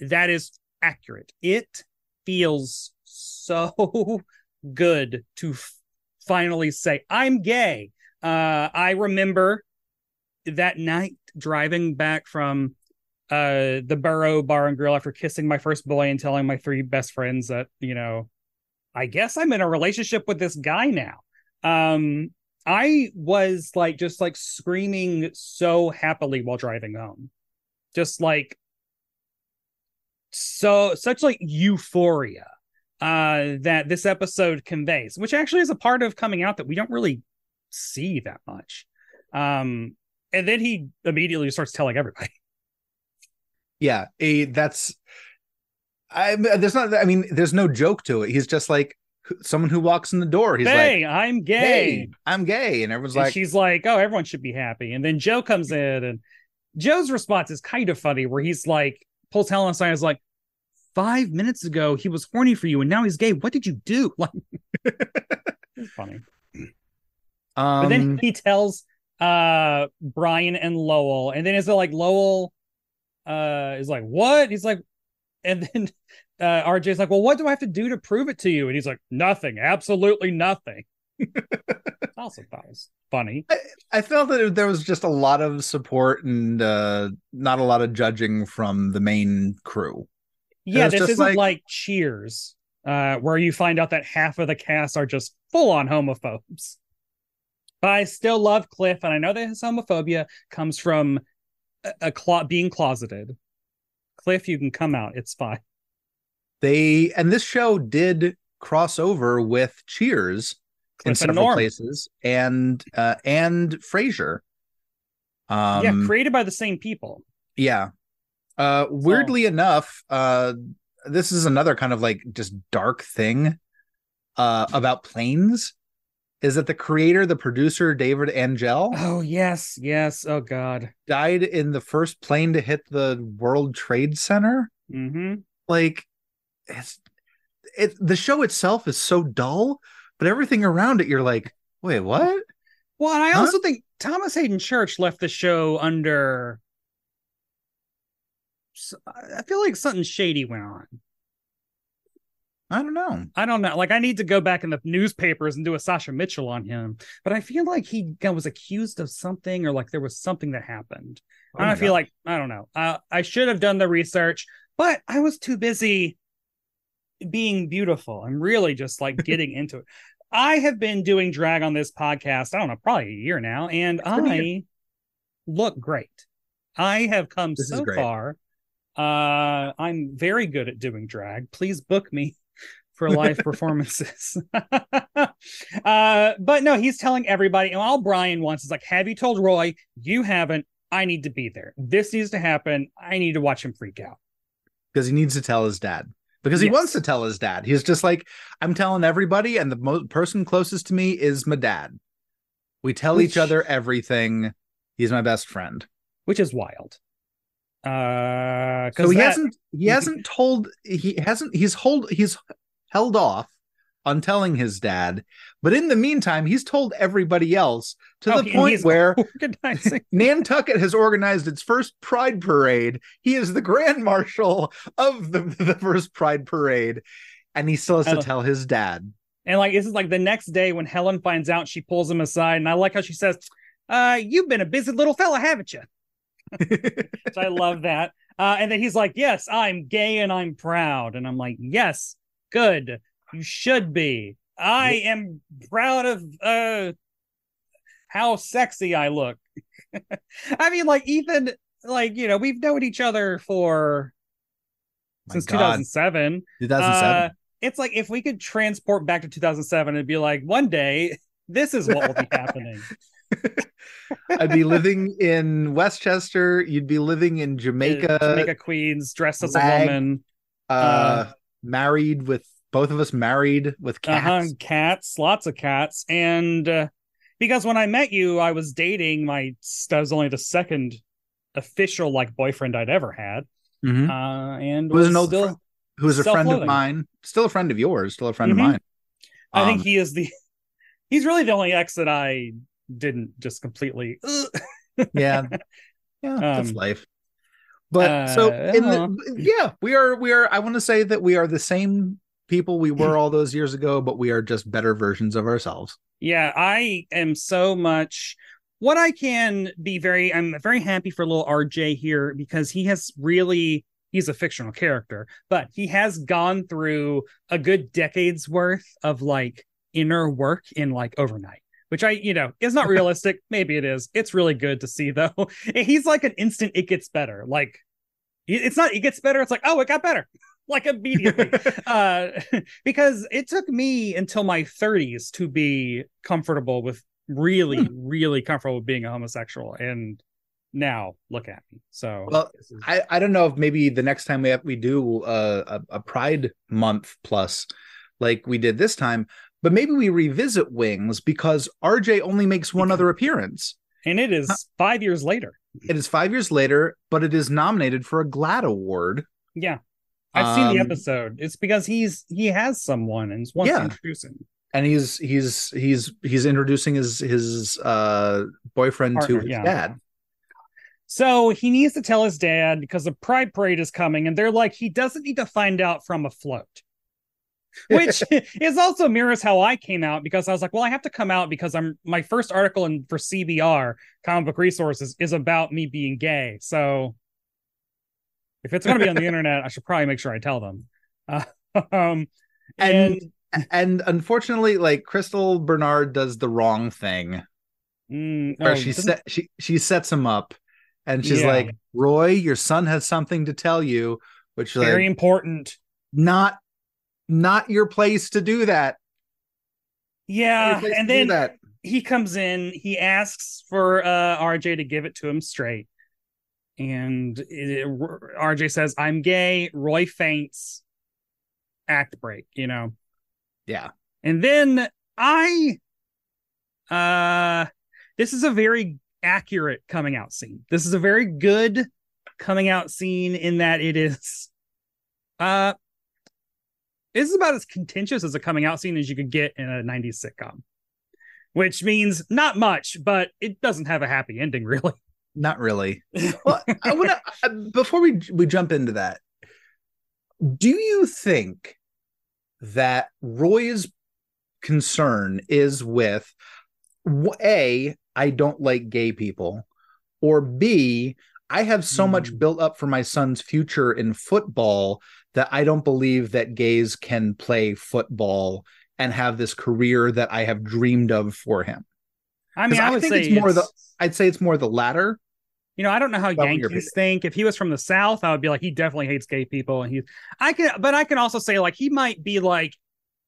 that is accurate. It feels so *laughs* good to f- finally say, I'm gay. Uh, I remember that night driving back from uh the Burrow Bar and Grill after kissing my first boy and telling my three best friends that, you know, I guess I'm in a relationship with this guy now. Um, I was like just like screaming so happily while driving home. Just like so such like euphoria uh that this episode conveys, which actually is a part of coming out that we don't really see that much. Um and then he immediately starts telling everybody. *laughs* Yeah, eh, that's. I there's not. I mean, there's no joke to it. He's just like someone who walks in the door. He's hey, like, I'm gay. "Hey, I'm gay," and everyone's and like, she's like, "Oh, everyone should be happy." And then Joe comes in, and Joe's response is kind of funny, where he's like, pulls Helen aside, and is like, five minutes ago he was horny for you, and now he's gay. What did you do?" *laughs* Like, it's *laughs* funny. Um, But then he tells uh Brian and Lowell, and then is it like Lowell uh is like, "What?" He's like, and then *laughs* uh RJ's like, "Well, what do I have to do to prove it to you?" And he's like, "Nothing, absolutely nothing." *laughs* also thought it was funny. I felt that there was just a lot of support and uh, not a lot of judging from the main crew. Yeah, this isn't like- like... Cheers, uh, where you find out that half of the cast are just full on homophobes. But I still love Cliff, and I know that his homophobia comes from a, a clo- being closeted. Cliff, you can come out; it's fine. They and this show did cross over with Cheers in Cliff and several Norm. places and uh, and Frasier. Um, yeah, created by the same people. Yeah. Uh weirdly enough, uh this is another kind of like just dark thing uh about planes is that the creator, the producer David Angell Oh yes, yes. Oh god. died in the first plane to hit the World Trade Center. Mm-hmm. Like it's it the show itself is so dull, but everything around it you're like, "Wait, what?" Well, and I Huh? also think Thomas Haden Church left the show under. I feel like something shady went on. I don't know. I don't know. Like, I need to go back in the newspapers and do a Sasha Mitchell on him. But I feel like he was accused of something, or like there was something that happened. Oh and I feel like I don't know. Uh, I should have done the research, but I was too busy being beautiful. I'm really just like *laughs* getting into it. I have been doing drag on this podcast. I don't know, probably a year now, and I look great. I have come This so far. Uh, I'm very good at doing drag. Please book me for live performances. *laughs* uh, but no, he's telling everybody, and all Brian wants is like, have you told Roy? You haven't. I need to be there. This needs to happen. I need to watch him freak out. because he needs to tell his dad because he Yes. wants to tell his dad he's just like i'm telling everybody and the mo- person closest to me is my dad we tell each other everything he's my best friend which is wild. Uh, So he that- hasn't he hasn't told he hasn't he's hold he's held off on telling his dad, but in the meantime, he's told everybody else to Oh, the point where. *laughs* *laughs* Nantucket has organized its first Pride Parade. He is the Grand Marshal of the, *laughs* the first Pride Parade, and he still has to tell his dad. And like this is like the next day when Helen finds out, she pulls him aside, and I like how she says, "Uh, you've been a busy little fella, haven't you?" so I love that. Uh, and then he's like, "Yes, I'm gay and I'm proud," and I'm like, "Yes, good. You should be. I am proud of uh how sexy I look." *laughs* I mean, like Ethan, like you know, we've known each other for My since God. 2007. 2007. Uh, it's like if we could transport back to 2007 and be like, one day this is what will be *laughs* happening. I'd be living in Westchester. You'd be living in Jamaica. Jamaica Queens dressed as a Lag- woman. uh, married with both of us married with cats. Uh-huh, cats, lots of cats. And uh, because when I met you, I was dating my, that was only the second official like boyfriend I'd ever had. Mhm. Uh, and was an was old still, friend- Who is a friend of mine, still a friend of yours, still a friend Mhm. of mine. I think Um, he is the, *laughs* he's really the only ex that I didn't just completely, *laughs* yeah, yeah, that's Um, life. But so uh, in uh. the, yeah, we are we are. I want to say that we are the same people we were all those years ago, but we are just better versions of ourselves. Yeah, I am so much what I can be very I'm very happy for little RJ here because he has really he's a fictional character, but he has gone through a good decade's worth of like inner work in like overnight. Which I, you know, is not *laughs* realistic. Maybe it is. It's really good to see though. *laughs* He's like an instant it gets better. Like it's not it gets better, it's like, oh, it got better. *laughs* like immediately. *laughs* Uh *laughs* because it took me until my 30s to be comfortable with really really comfortable with being a homosexual. And now look at me. So Well, is- I, I don't know if maybe the next time we have, we do uh, a, a Pride Month plus, like we did this time, but maybe we revisit Wings because RJ only makes one other appearance. And it is five years later It is five years later, but it is nominated for a GLAAD award. yeah i've seen the Um, episode it's because he's he has someone and wants Yeah. to introduce him and he's he's he's he's introducing his his uh boyfriend Partner, to his yeah. dad. so he needs to tell his dad because the pride parade is coming and they're like he doesn't need to find out from a float which *laughs* is also mirrors how I came out because I was like, well, I have to come out because I'm my first article in for CBR comic book resources is about me being gay. So if it's going to be on the *laughs* internet, I should probably make sure I tell them. Uh, *laughs* um, And and unfortunately, like Crystal Bernard does the wrong thing mm, where oh, she set she she sets him up and she's Yeah. like, Roy, your son has something to tell you, which very like important. not not your place to do that. Yeah, and then that. he comes in, he asks for uh RJ to give it to him straight. And it, RJ says, I'm gay. Roy faints. Act break, you know. Yeah. And then I uh this is a very accurate coming out scene. This is a very good coming out scene in that it is uh this is about as contentious as a coming out scene as you could get in a 90s sitcom. Which means not much, but it doesn't have a happy ending *laughs* really. Not really. *laughs* Well, I want to uh, before we we jump into that. Do you think that Roy's concern is with A, I don't like gay people, or b I have so much hmm. built up for my son's future in football that I don't believe that gays can play football and have this career that I have dreamed of for him. I mean, I I would think say it's more the- I'd say it's more the latter. You know, I don't know how Yankees think. If he was from the South, I would be like, he definitely hates gay people. And he, I can, but I can also say like he might be like,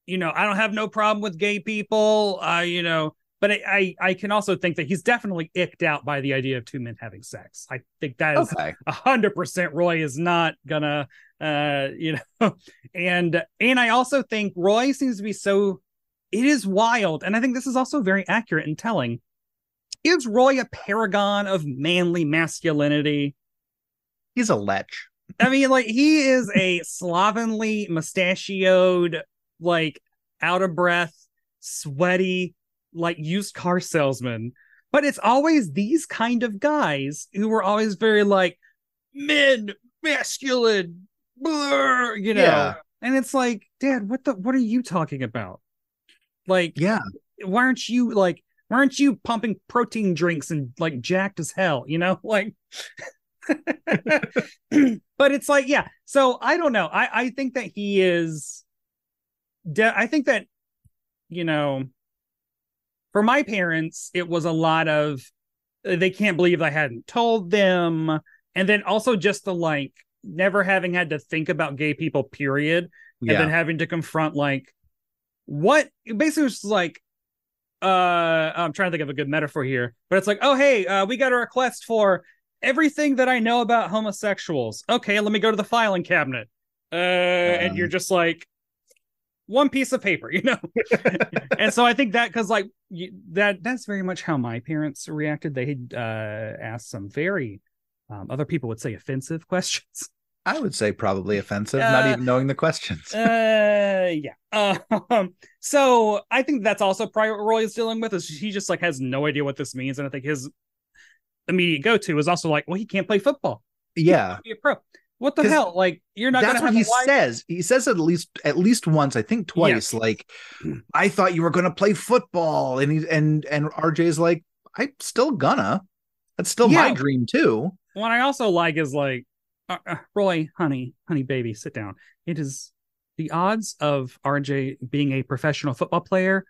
you know, I don't have no problem with gay people. Uh, you know, but I, I, I can also think that he's definitely icked out by the idea of two men having sex. I think that is a hundred percent. Roy is not gonna, uh, you know, *laughs* and and I also think Roy seems to be so. It is wild, and I think this is also very accurate in telling is Roy a paragon of manly masculinity? He's a lech. I mean, like he is a slovenly, mustachioed, like out of breath, sweaty, like used car salesman. But it's always these kind of guys who were always very like men, masculine, blur, you know. Yeah. And it's like, Dad, what the what are you talking about? Like, Yeah. why aren't you like why aren't you pumping protein drinks and like jacked as hell you know *laughs* like *clears throat* but it's like yeah so i don't know i i think that he is de- i think that you know for my parents it was a lot of uh, they can't believe i hadn't told them and then also just the like never having had to think about gay people period and Yeah. then having to confront like what basically was like uh i'm trying to think of a good metaphor here but it's like oh hey uh we got a request for everything that i know about homosexuals okay let me go to the filing cabinet uh and Um. you're just like one piece of paper *laughs* you know *laughs* and so i think that because like you, that that's very much how my parents reacted. They uh asked some very um, other people would say offensive *laughs* questions. I would say probably offensive, not Uh, even knowing the questions. uh yeah. Um so i think that's also probably what roy is dealing with is he just like has no idea what this means and i think his immediate go-to is also like well he can't play football. Yeah. be a pro what the hell like you're not That's gonna what he a life- says. He says at least at least once, I think twice. Like, I thought you were gonna play football, and he and and RJ's like, I'm still gonna. That's still my dream too. what i also like is like uh, uh, roy honey honey baby sit down it is the odds of rj being a professional football player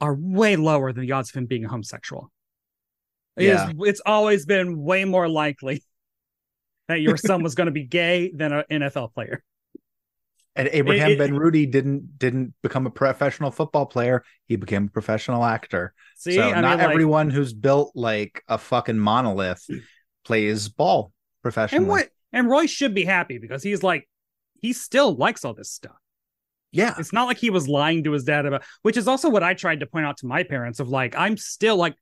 are way lower than the odds of him being a homosexual It is- Yeah. it's always been way more likely that your son was going to be gay than an NFL player. And Abraham it- Benrubi didn't didn't become a professional football player. He became a professional actor. See, so I mean, not like- everyone who's built like a fucking monolith plays ball professionally. and what and Roy should be happy because he's like he still likes all this stuff. Yeah. It's not like he was lying to his dad about which is also what I tried to point out to my parents of like I'm still like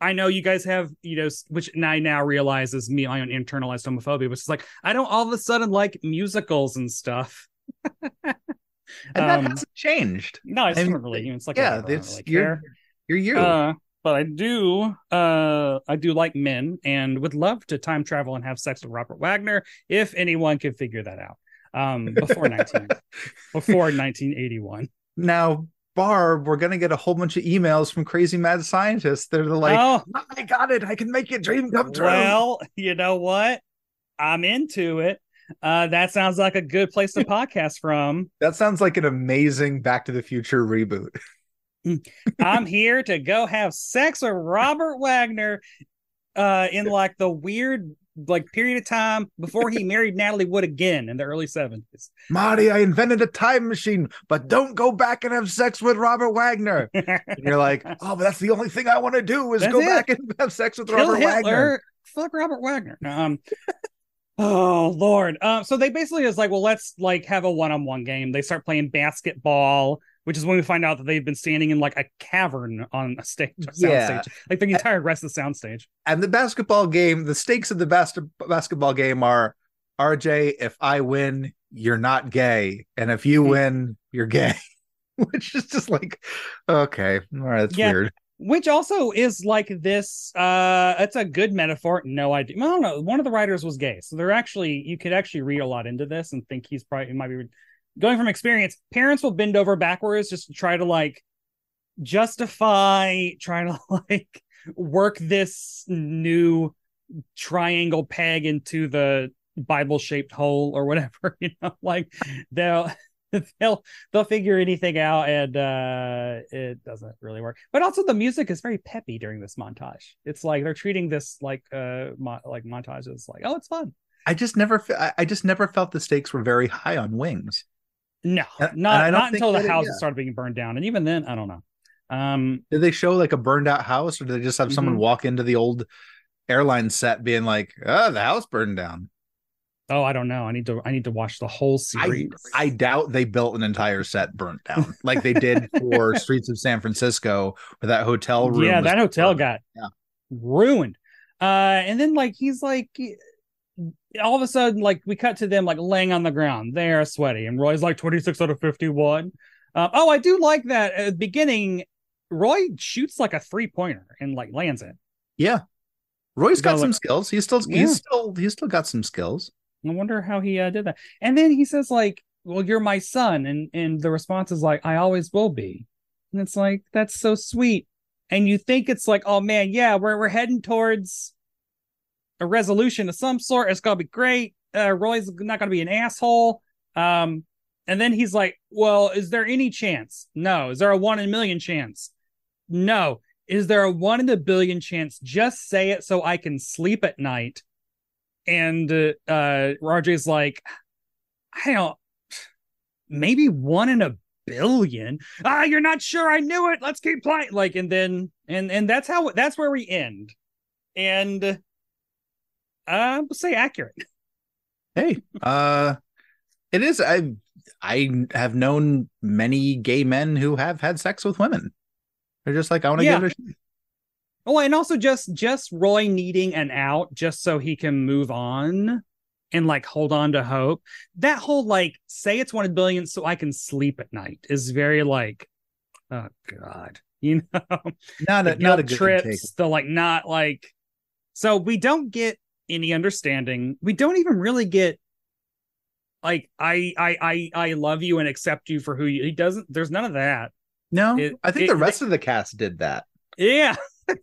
I know you guys have, you know, which I now realize is me my own internalized homophobia, which is like I don't all of a sudden like musicals and stuff. *laughs* And that Um, hasn't changed. No, it's I mean, not really. It's like yeah, I don't really it's you're you're you. Uh, but I do, uh, I do like men, and would love to time travel and have sex with Robert Wagner if anyone could figure that out. Um, before nineteen, *laughs* before nineteen eighty one. now, Barb, we're gonna get a whole bunch of emails from crazy mad scientists. They're like, oh, I got it. I can make your dream come true. well, you know what? I'm into it. Uh, that sounds like a good place to *laughs* podcast from. that sounds like an amazing Back to the Future reboot. I'm here to go have sex with Robert Wagner uh in *laughs* like the weird like period of time before he married Natalie Wood again in the early 70s. Marty, I invented a time machine, but don't go back and have sex with Robert Wagner. *laughs* And you're like, oh, but that's the only thing I want to do is That's go it. back and have sex with Kill Robert Hitler. Wagner. Fuck Robert Wagner. Um *laughs* Oh Lord. Um so they basically is like, well, let's like have a one-on-one game. They start playing basketball, which is when we find out that they've been standing in like a cavern on a stage, a Yeah. soundstage, like the entire rest of the soundstage. And the basketball game, the stakes of the bas- basketball game are RJ, if I win, you're not gay. And if Hmm. you win, you're gay. *laughs* Which is just like, okay, all right, that's Yeah. weird. which also is like this uh it's a good metaphor no idea i don't know one of the writers was gay so they're actually you could actually read a lot into this and think he's probably it might be going from experience parents will bend over backwards just to try to like justify trying to *laughs* like work this new triangle peg into the bible shaped hole or whatever *laughs* you know like they'll *laughs* they'll they'll figure anything out and uh it doesn't really work. But also the music is very peppy during this montage. It's like they're treating this like uh mo- like montage as like oh it's fun. I just never, fe- I just never felt the stakes were very high on wings. No And- and not I don't until the houses yeah. started being burned down and even then i don't know um Did they show like a burned out house, or did they just have someone Mhm. walk into the old airline set, being like, "Oh, the house burned down"? oh i don't know i need to i need to watch the whole I, series I doubt they built an entire set burnt down like they did for *laughs* Streets of San Francisco, where that hotel room. yeah that hotel burned. got Yeah. ruined uh and then like he's like all of a sudden, like we cut to them like laying on the ground, they're sweaty, and Roy's like 26 out of 51. Um, oh, I do like that at the beginning. Roy shoots like a three pointer and like lands it. Yeah. Roy's got Go some look- skills. He's still Yeah. he's still he's still got some skills. I wonder how he uh, did that. And then he says like, "Well, you're my son," and and the response is like, "I always will be," and it's like that's so sweet. And you think it's like, oh man, yeah, we're we're heading towards a resolution of some sort. It's gonna be great. Uh, Roy's not gonna be an asshole. Um, and then he's like, "Well, is there any chance? No. Is there a one in a million chance? No. Is there a one in a billion chance? Just say it so I can sleep at night." And uh, uh RJ's like, I don't, maybe one in a billion. Ah, you're not sure. I knew it. Let's keep playing. Like, and then and and that's how that's where we end. And I will say accurate. *laughs* Hey, uh it is I I have known many gay men who have had sex with women. They're just like, I want to Yeah. give it a Oh, and also just just Roy needing an out just so he can move on and like hold on to hope. That whole like say it's one billion so I can sleep at night is very like, oh god, *laughs* you know. not the a not a good trips, the like not like so we don't get any understanding. We don't even really get like I I I I love you and accept you for who you he doesn't there's none of that. No, It- I think it- the rest of the cast did that. Yeah. *laughs* *laughs*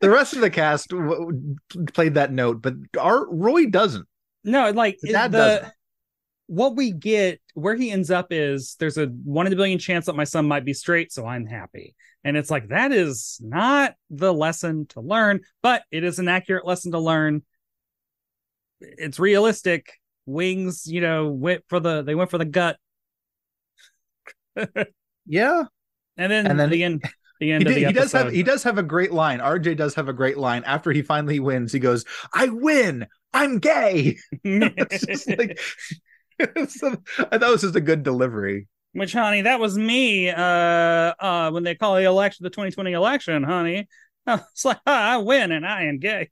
The rest of the cast w- played that note, but our Roy doesn't. No, like the doesn't. what we get where he ends up is there's a one in a billion chance that my son might be straight, so I'm happy. And it's like that is not the lesson to learn, but it is an accurate lesson to learn. It's realistic. Wings, you know, went for the they went for the gut. *laughs* Yeah, And then, And then the end the he, end *laughs* of did- the he does have he does have a great line. RJ does have a great line after he finally wins. He goes, "I win. I'm gay." *laughs* like I thought it was just a good delivery. Which, honey, that was me. Uh, uh, when they call the election, the 2020 election, honey. It's like ah, I win and I am gay.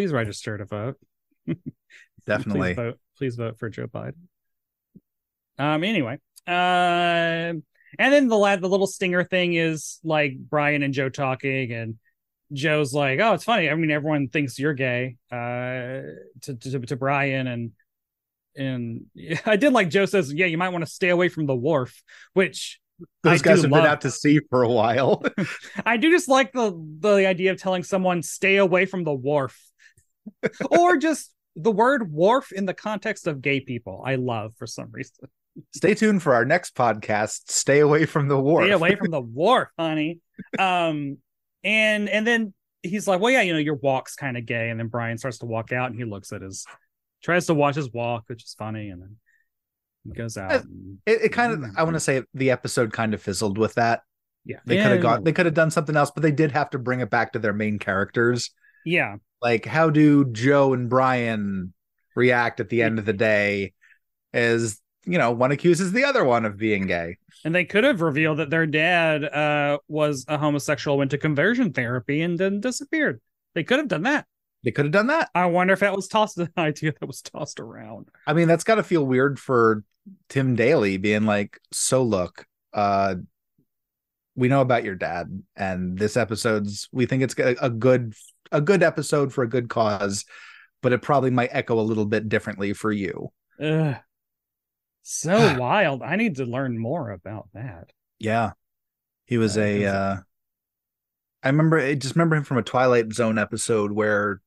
Please register to vote. *laughs* Definitely. Please vote. Please vote for Joe Biden. Um. Anyway. Um. and then the lad, the little stinger thing is like Brian and Joe talking, and Joe's like, "Oh, it's funny. I mean, everyone thinks you're gay." Uh, to to, to Brian and and *laughs* I did like Joe says, "Yeah, you might want to stay away from the wharf," which Those I guys have love. been out to sea for a while. *laughs* I do just like the the idea of telling someone stay away from the wharf, or just the word wharf in the context of gay people. I love for some reason. Stay tuned for our next podcast. Stay away from the wharf. Stay away from the wharf, honey. Um, and and then he's like, well, yeah, you know, your walk's kind of gay. And then Brian starts to walk out, and he looks at his, tries to watch his walk, which is funny, and then he goes out. Uh, and- It, it kind of I want to say the episode kind of fizzled with that. yeah, They yeah, could have gone they could have done something else, but they did have to bring it back to their main characters. Yeah. Like how do Joe and Brian react at the end of the day as you know, one accuses the other one of being gay. And they could have revealed that their dad uh, was a homosexual, went to conversion therapy, and then disappeared. They could have done that. They could have done that. I wonder if that was tossed *laughs* an idea that was tossed around. I mean, that's got to feel weird for Tim Daly being like, "So look, uh we know about your dad and this episode's we think it's a a good a good episode for a good cause, but it probably might echo a little bit differently for you." Ugh. So *sighs* wild. I need to learn more about that. Yeah. He was Uh, a uh I remember I just remember him from a Twilight Zone episode where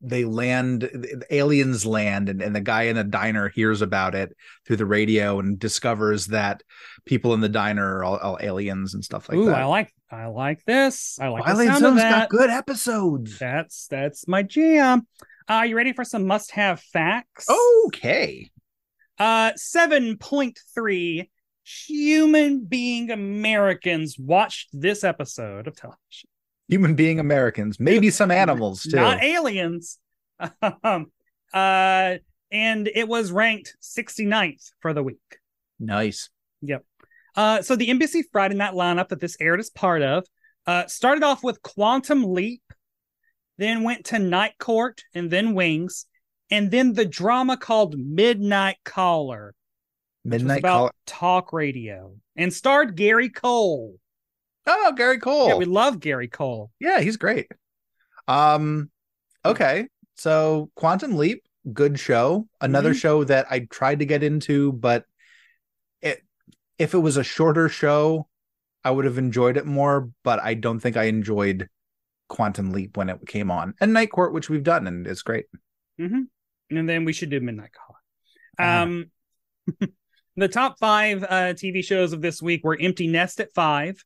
they land the aliens land and, and the guy in the diner hears about it through the radio and discovers that people in the diner are all, all aliens and stuff like Ooh, that. I like I like this. I like the sound Zone's of that. got good episodes. That's that's my jam. Are you ready for some must-have facts? Okay. Uh, 7.3 human being Americans watched this episode of television. Human being Americans, maybe some animals too. Not aliens. *laughs* um, uh, and it was ranked 69th for the week. nice. Yep. Uh, so the NBC Friday night lineup that this aired as part of uh, started off with Quantum Leap, then went to Night Court and then Wings, and then the drama called Midnight Caller, Midnight about Call. talk radio, and starred Gary Cole. Oh, Gary Cole. Yeah, we love Gary Cole. Yeah, he's great. Um, okay, so Quantum Leap, good show. Another Mhm. show that I tried to get into, but if it was a shorter show, I would have enjoyed it more. But I don't think I enjoyed Quantum Leap when it came on, and Night Court, which we've done, and it's great. hmm And then we should do Midnight Caller. Uh-huh. Um, *laughs* the top five uh, TV shows of this week were Empty Nest at five.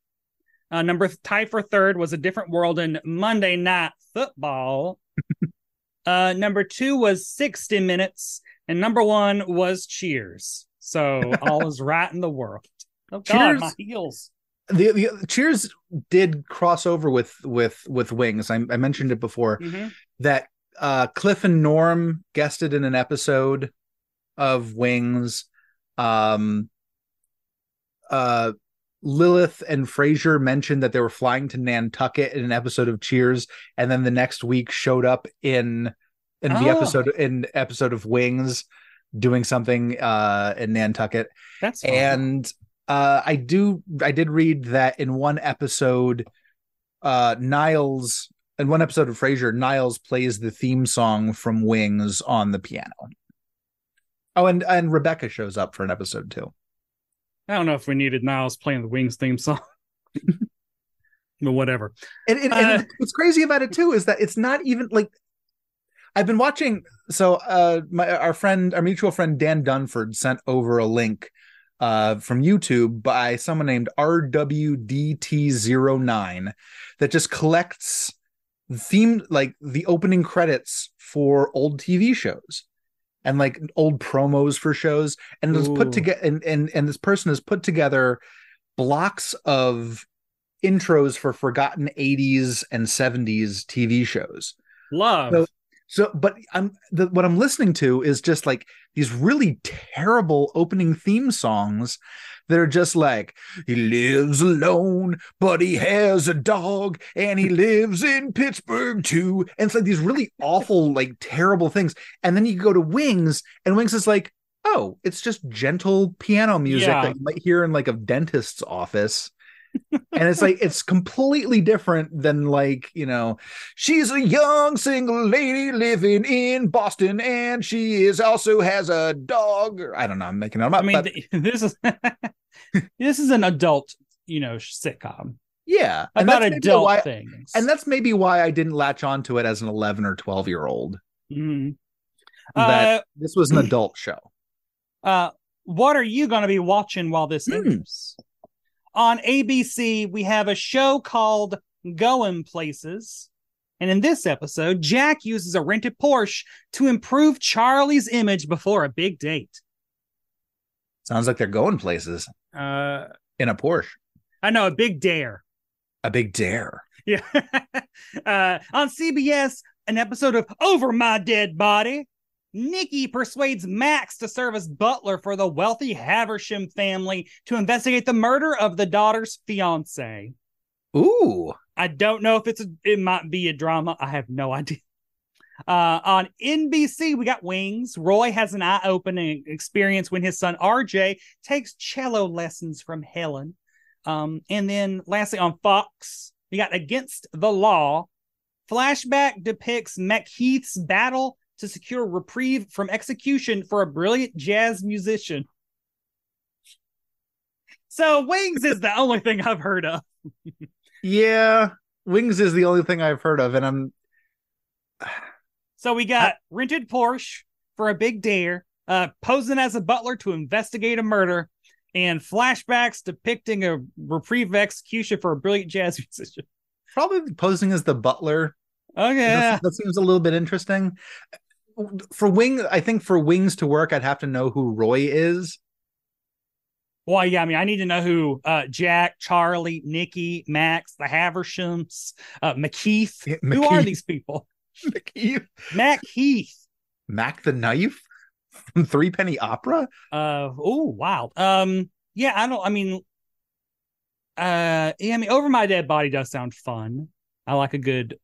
Uh, number tied for third was A Different World and Monday Night Football. *laughs* uh, number two was 60 Minutes, and number one was Cheers. So *laughs* all is right in the world. Oh God, Cheers- my heels. The, the Cheers did cross over with with with Wings. I, I mentioned it before Mhm. that uh Cliff and Norm guested in an episode of Wings. Um uh Lilith and Frasier mentioned that they were flying to Nantucket in an episode of Cheers, and then the next week showed up in in the Oh. episode in episode of Wings doing something uh in Nantucket. That's. And uh I do I did read that in one episode uh Niles in one episode of Frasier, Niles plays the theme song from Wings on the piano. Oh, and and Rebecca shows up for an episode too. I don't know if we needed Niles playing the Wings theme song. *laughs* but whatever. And, and, and Uh, what's crazy about it too is that it's not even like I've been watching. So, uh, my our friend, our mutual friend Dan Dunford sent over a link uh from YouTube by someone named RWDT09 that just collects theme like the opening credits for old TV shows and like old promos for shows and it was put together and, and and this person has put together blocks of intros for forgotten 80s and 70s TV shows. Love. So, so but I'm the, what I'm listening to is just like these really terrible opening theme songs that are just like he lives alone but he has a dog and he lives in Pittsburgh too. And it's like these really awful like terrible things. And then you go to Wings and Wings is like oh it's just gentle piano music Yeah. that you might hear in like a dentist's office and it's like it's completely different than like you know she's a young single lady living in boston and she is also has a dog or i don't know i'm making it up I mean, but th- *laughs* this is *laughs* this is an adult, you know, sitcom yeah about adult why, things. and that's maybe why i didn't latch onto it as an 11 or 12 year old Mhm. that this was an adult show *clears throat* Uh, what are you going to be watching while this enters? On ABC, we have a show called Going Places. And in this episode, Jack uses a rented Porsche to improve Charlie's image before a big date. sounds like they're going places Uh, in a porsche I know, a big dare. a big dare Yeah. *laughs* uh, on CBS, an episode of Over My Dead Body. Nikki persuades Max to serve as butler for the wealthy Haversham family to investigate the murder of the daughter's fiance. ooh I don't know if it's a, it might be a drama. I have no idea. Uh, on NBC, we got Wings. Roy has an eye-opening experience when his son RJ takes cello lessons from Helen. Um, and then lastly, on Fox, we got Against the Law. Flashback depicts McHeath's battle to secure reprieve from execution for a brilliant jazz musician. So Wings is the only thing I've heard of. *laughs* yeah wings is the only thing i've heard of and i'm So we got rented Porsche for a big dare, uh, posing as a butler to investigate a murder, and flashbacks depicting a reprieve of execution for a brilliant jazz *laughs* musician. probably posing as the butler Okay, That- that seems a little bit interesting. For wing, I think for wings to work, I'd have to know who Roy is. well, yeah. I mean, I need to know who uh, Jack, Charlie, Nikki, Max, the Havershams, uh, McKeith. Yeah, Who are these people? *laughs* McKeith. Mac Heath. Mac the Knife from Three Penny Opera. Uh oh, wow. Um, yeah, I don't. I mean, uh, yeah, I mean, over my dead body does sound fun. I like a good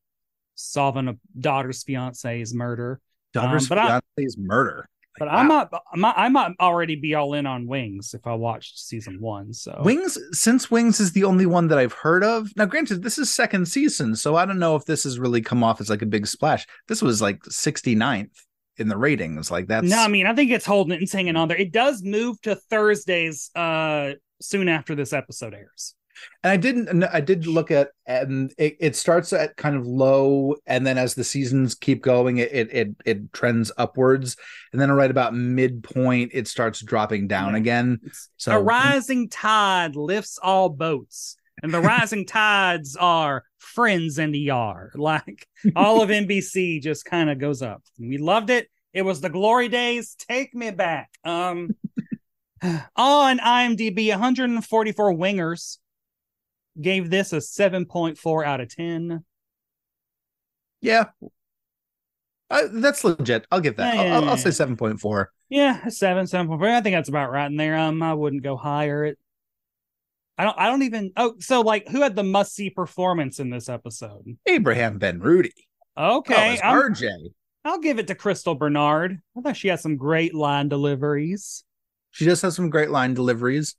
solving a daughter's fiance's murder. Daughter's Um, but I- murder. But Wow. I might, I might, I might already be all in on Wings if I watched season one. So Wings, since Wings is the only one that I've heard of. Now, granted, this is second season, so I don't know if this has really come off as like a big splash. This was like 69th in the ratings. Like that's No, I mean, I think it's holding it and hanging on there. It does move to Thursdays uh soon after this episode airs. And I didn't. I did look at, and it, it starts at kind of low, and then as the seasons keep going, it it it, it trends upwards, and then right about midpoint, it starts dropping down Yeah. again. So- a rising tide lifts all boats. And the rising *laughs* tides are friends in the ER. *laughs* Like all of NBC just kind of goes up. We loved it. It was the glory days. Take me back. Um *sighs* on IMDb, 144 wingers gave this a 7.4 out of 10. Yeah, uh, that's legit. I'll give that. Yeah, I'll, yeah, I'll, I'll say seven point four. Yeah, seven, seven point four. I think that's about right in there. Um, I wouldn't go higher. It. I don't. I don't even. Oh, so like, who had the must see performance in this episode? Abraham Benrubi. Okay, oh, RJ. I'll give it to Crystal Bernard. I thought she had some great line deliveries. She just has some great line deliveries,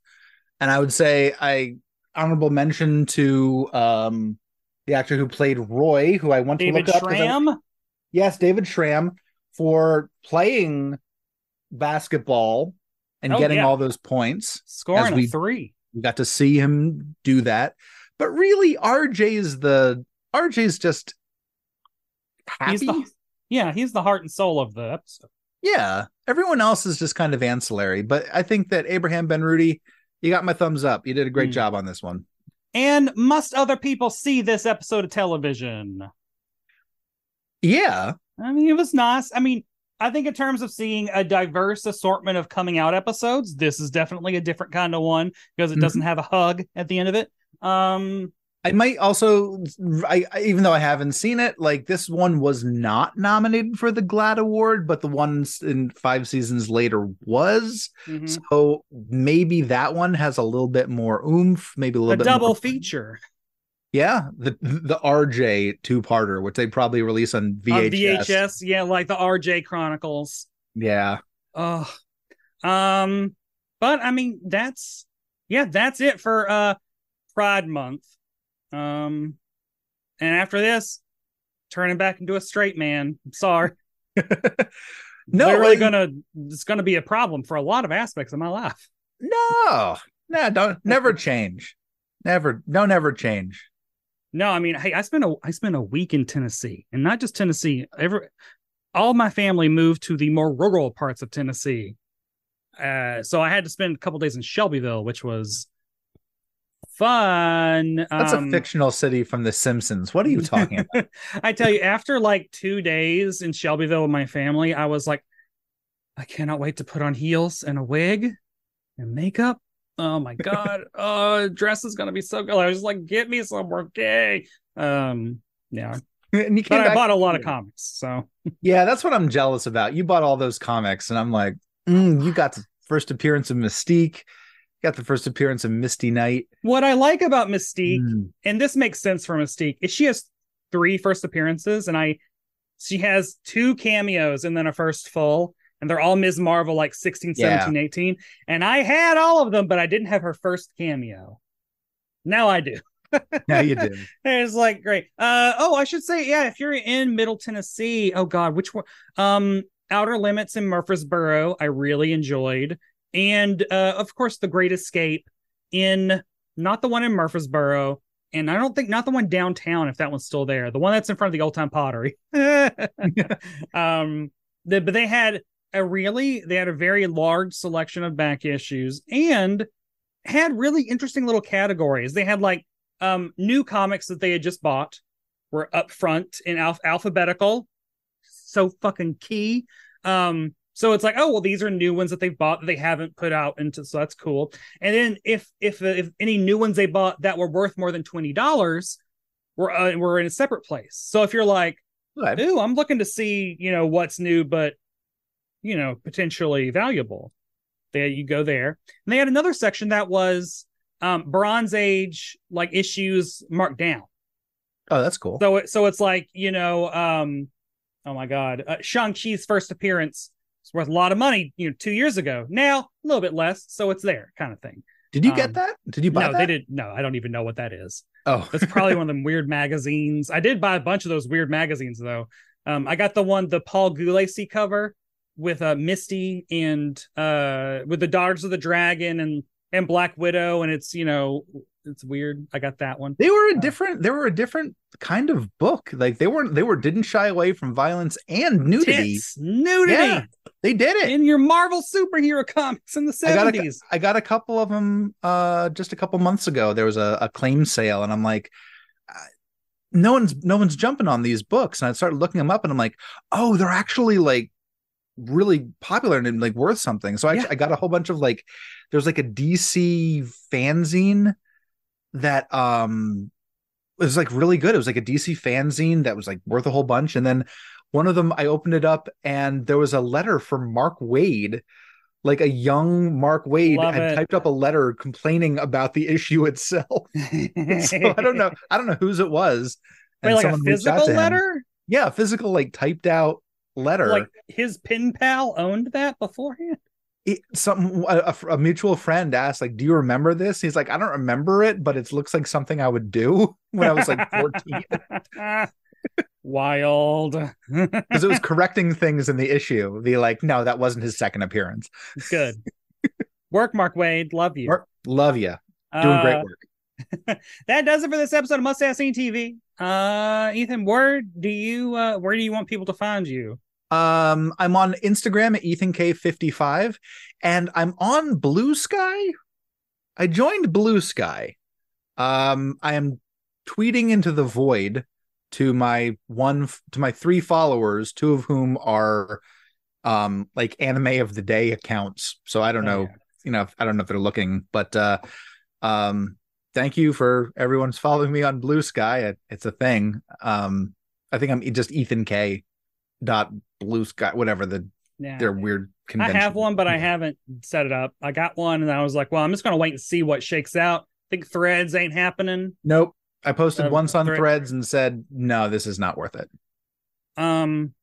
and I would say I honorable mention to um the actor who played Roy, who I want David to look up. Schramm. yes, David Schramm for playing basketball and Oh, getting yeah. all those points. scoring we- three. We got to see him do that, but really, RJ's the RJ's just happy. He's the yeah, he's the heart and soul of the episode. Yeah, everyone else is just kind of ancillary, but I think that Abraham Benrubi, you got my thumbs up. You did a great Mm. job on this one. And must other people see this episode of television? Yeah, I mean, it was nice. I mean, I think in terms of seeing a diverse assortment of coming out episodes, this is definitely a different kind of one because it doesn't have a hug at the end of it. Um, I might also, I even though I haven't seen it, like this one was not nominated for the GLAAD Award, but the ones in five seasons later was. mhm. So maybe that one has a little bit more oomph, maybe a little a bit double more- feature Yeah, the the RJ two parter, which they probably release on on VHS. VHS. Yeah, like the RJ Chronicles. Yeah, Oh, um, but I mean, that's yeah, that's it for uh Pride Month. Um, and after this, turning back into a straight man. I'm sorry. *laughs* no, really like- gonna. It's gonna be a problem for a lot of aspects of my life. no, no, don't never *laughs* change, never, no, never change. No, I mean, hey, I spent a I spent a week in Tennessee, and not just Tennessee. Every all my family moved to the more rural parts of Tennessee, uh, so I had to spend a couple days in Shelbyville, which was fun. That's Um, a fictional city from The Simpsons. What are you talking about? *laughs* I tell you, after like two days in Shelbyville with my family, I was like, I cannot wait to put on heels and a wig and makeup. Oh my god, uh, *laughs* dress is gonna be so good. I was like, get me somewhere gay. Um, yeah, and you came but I bought a lot of comics, so Yeah, that's what I'm jealous about. You bought all those comics, and I'm like, mm, you got the first appearance of Mystique, got the first appearance of Misty Knight. what I like about Mystique, Mm. and this makes sense for Mystique, is she has three first appearances, and I she has two cameos and then a first full, and they're all Ms. Marvel like 16, Yeah. 17, 18. And I had all of them, but I didn't have her first cameo. Now I do. *laughs* Now you do. *laughs* It's like great. Uh oh, I should say, yeah, if you're in Middle Tennessee, oh god, which one? Um Outer Limits in Murfreesboro, I really enjoyed. And uh of course the Great Escape in not the one in Murfreesboro, and I don't think not the one downtown, if that one's still there. The one that's in front of the old time pottery. *laughs* um the, but they had a really they had a very large selection of back issues and had really interesting little categories. They had like um new comics that they had just bought were up front in alph- alphabetical so fucking key um so it's like oh well these are new ones that they've bought that they haven't put out into so that's cool and then if if if any new ones they bought that were worth more than $20 were uh, were in a separate place so if you're like Good. ooh i'm looking to see you know what's new but you know potentially valuable there you go there and they had another section that was um bronze age like issues marked down Oh, that's cool. So it, so it's like you know, um, oh my god, uh, Shang Chi's first appearance was worth a lot of money, you know, two years ago. Now a little bit less, so it's there, kind of thing. Did you um, get that? Did you buy no, that? they didn't. No, I don't even know what that is. Oh, It's probably *laughs* one of them weird magazines. I did buy a bunch of those weird magazines though. Um, I got the one, the Paul Gulacy cover with uh, Misty and uh, with the Daughters of the Dragon and and Black Widow, and it's you know it's weird. I got that one. they were a Uh, different. They were a different kind of book. Like they weren't. They were didn't shy away from violence and nudity. Tits, nudity Yeah, they did it. in your Marvel superhero comics in the I seventies. I got a couple of them uh just a couple months ago. There was a, a claim sale, and I'm like, no one's no one's jumping on these books. And I started looking them up, and I'm like, oh, they're actually like really popular and like worth something. So I, Yeah. I got a whole bunch of like, there's like a DC fanzine that um was like really good. It was like a DC fanzine that was like worth a whole bunch. And then one of them, I opened it up, and there was a letter from Mark Waid like a young Mark Waid Love had it. typed up a letter complaining about the issue itself. *laughs* so I don't know. I don't know whose it was. Wait, like a someone reached out physical letter? Yeah, physical, like typed out letter. Like his pin pal owned that beforehand. it, some a, a mutual friend asked, like, "Do you remember this?" He's like, "I don't remember it, but it looks like something I would do *laughs* when I was like 14." *laughs* Wild. *laughs* Because it was correcting things in the issue. The like, no, that wasn't his second appearance. Good. Work, Mark Waid. Love you. Mark, love you, doing great Uh, work. *laughs* that does it for this episode of Must Have Seen TV. Uh, Ethan, where do you uh, where do you want people to find you? Um, I'm on Instagram at Ethan K55, and I'm on Blue Sky. I joined Blue Sky. Um, I am tweeting into the void to my one to my three followers, two of whom are um like anime of the day accounts. So I don't Oh, know, yeah. you know, I don't know if they're looking, but uh um thank you for everyone's following me on Blue Sky. It, it's a thing. Um I think I'm just Ethan Kaye dot blue sky whatever the Yeah. their weird I have one, but I haven't set it up. I got one, and I was like, well, I'm just gonna wait and see what shakes out. I think threads ain't happening. Nope. I posted once on thread- threads and said, no, this is not worth it. Um,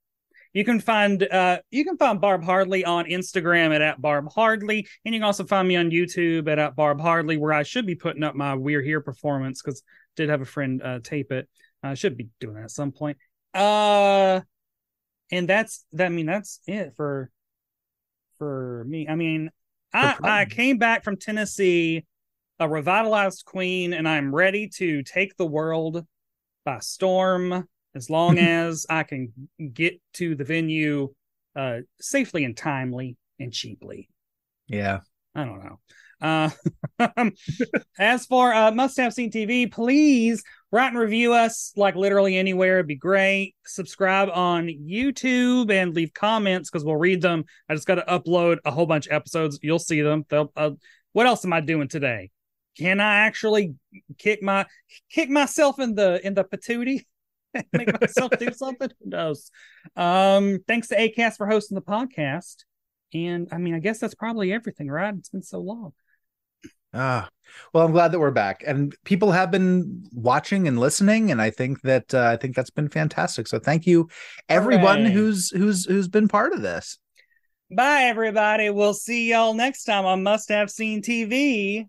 you can find uh you can find Barb Hardly on Instagram at, at Barb Hardly, and you can also find me on YouTube at, at Barb Hardly, where I should be putting up my We're Here performance because did have a friend uh, tape it. I should be doing that at some point. Uh, and that's that. I mean, that's it for for me. I mean, I I came back from Tennessee, a revitalized queen, and I'm ready to take the world by storm as long *laughs* as I can get to the venue uh safely and timely and cheaply. Yeah. I don't know. Uh, *laughs* as for uh, must have seen TV, please write and review us like literally anywhere. It'd be great. Subscribe on YouTube and leave comments because we'll read them. I just got to upload a whole bunch of episodes. You'll see them. Uh, what else am I doing today? Can I actually kick my kick myself in the in the patootie? *laughs* Make myself do *laughs* something? Who knows? Um, thanks to Acast for hosting the podcast. And I mean, I guess that's probably everything, right? It's been so long. Ah, well, I'm glad that we're back, and people have been watching and listening, and I think that uh, I think that's been fantastic. So thank you, everyone who's who's who's been part of this. Bye, everybody. We'll see y'all next time on Must Have Seen TV.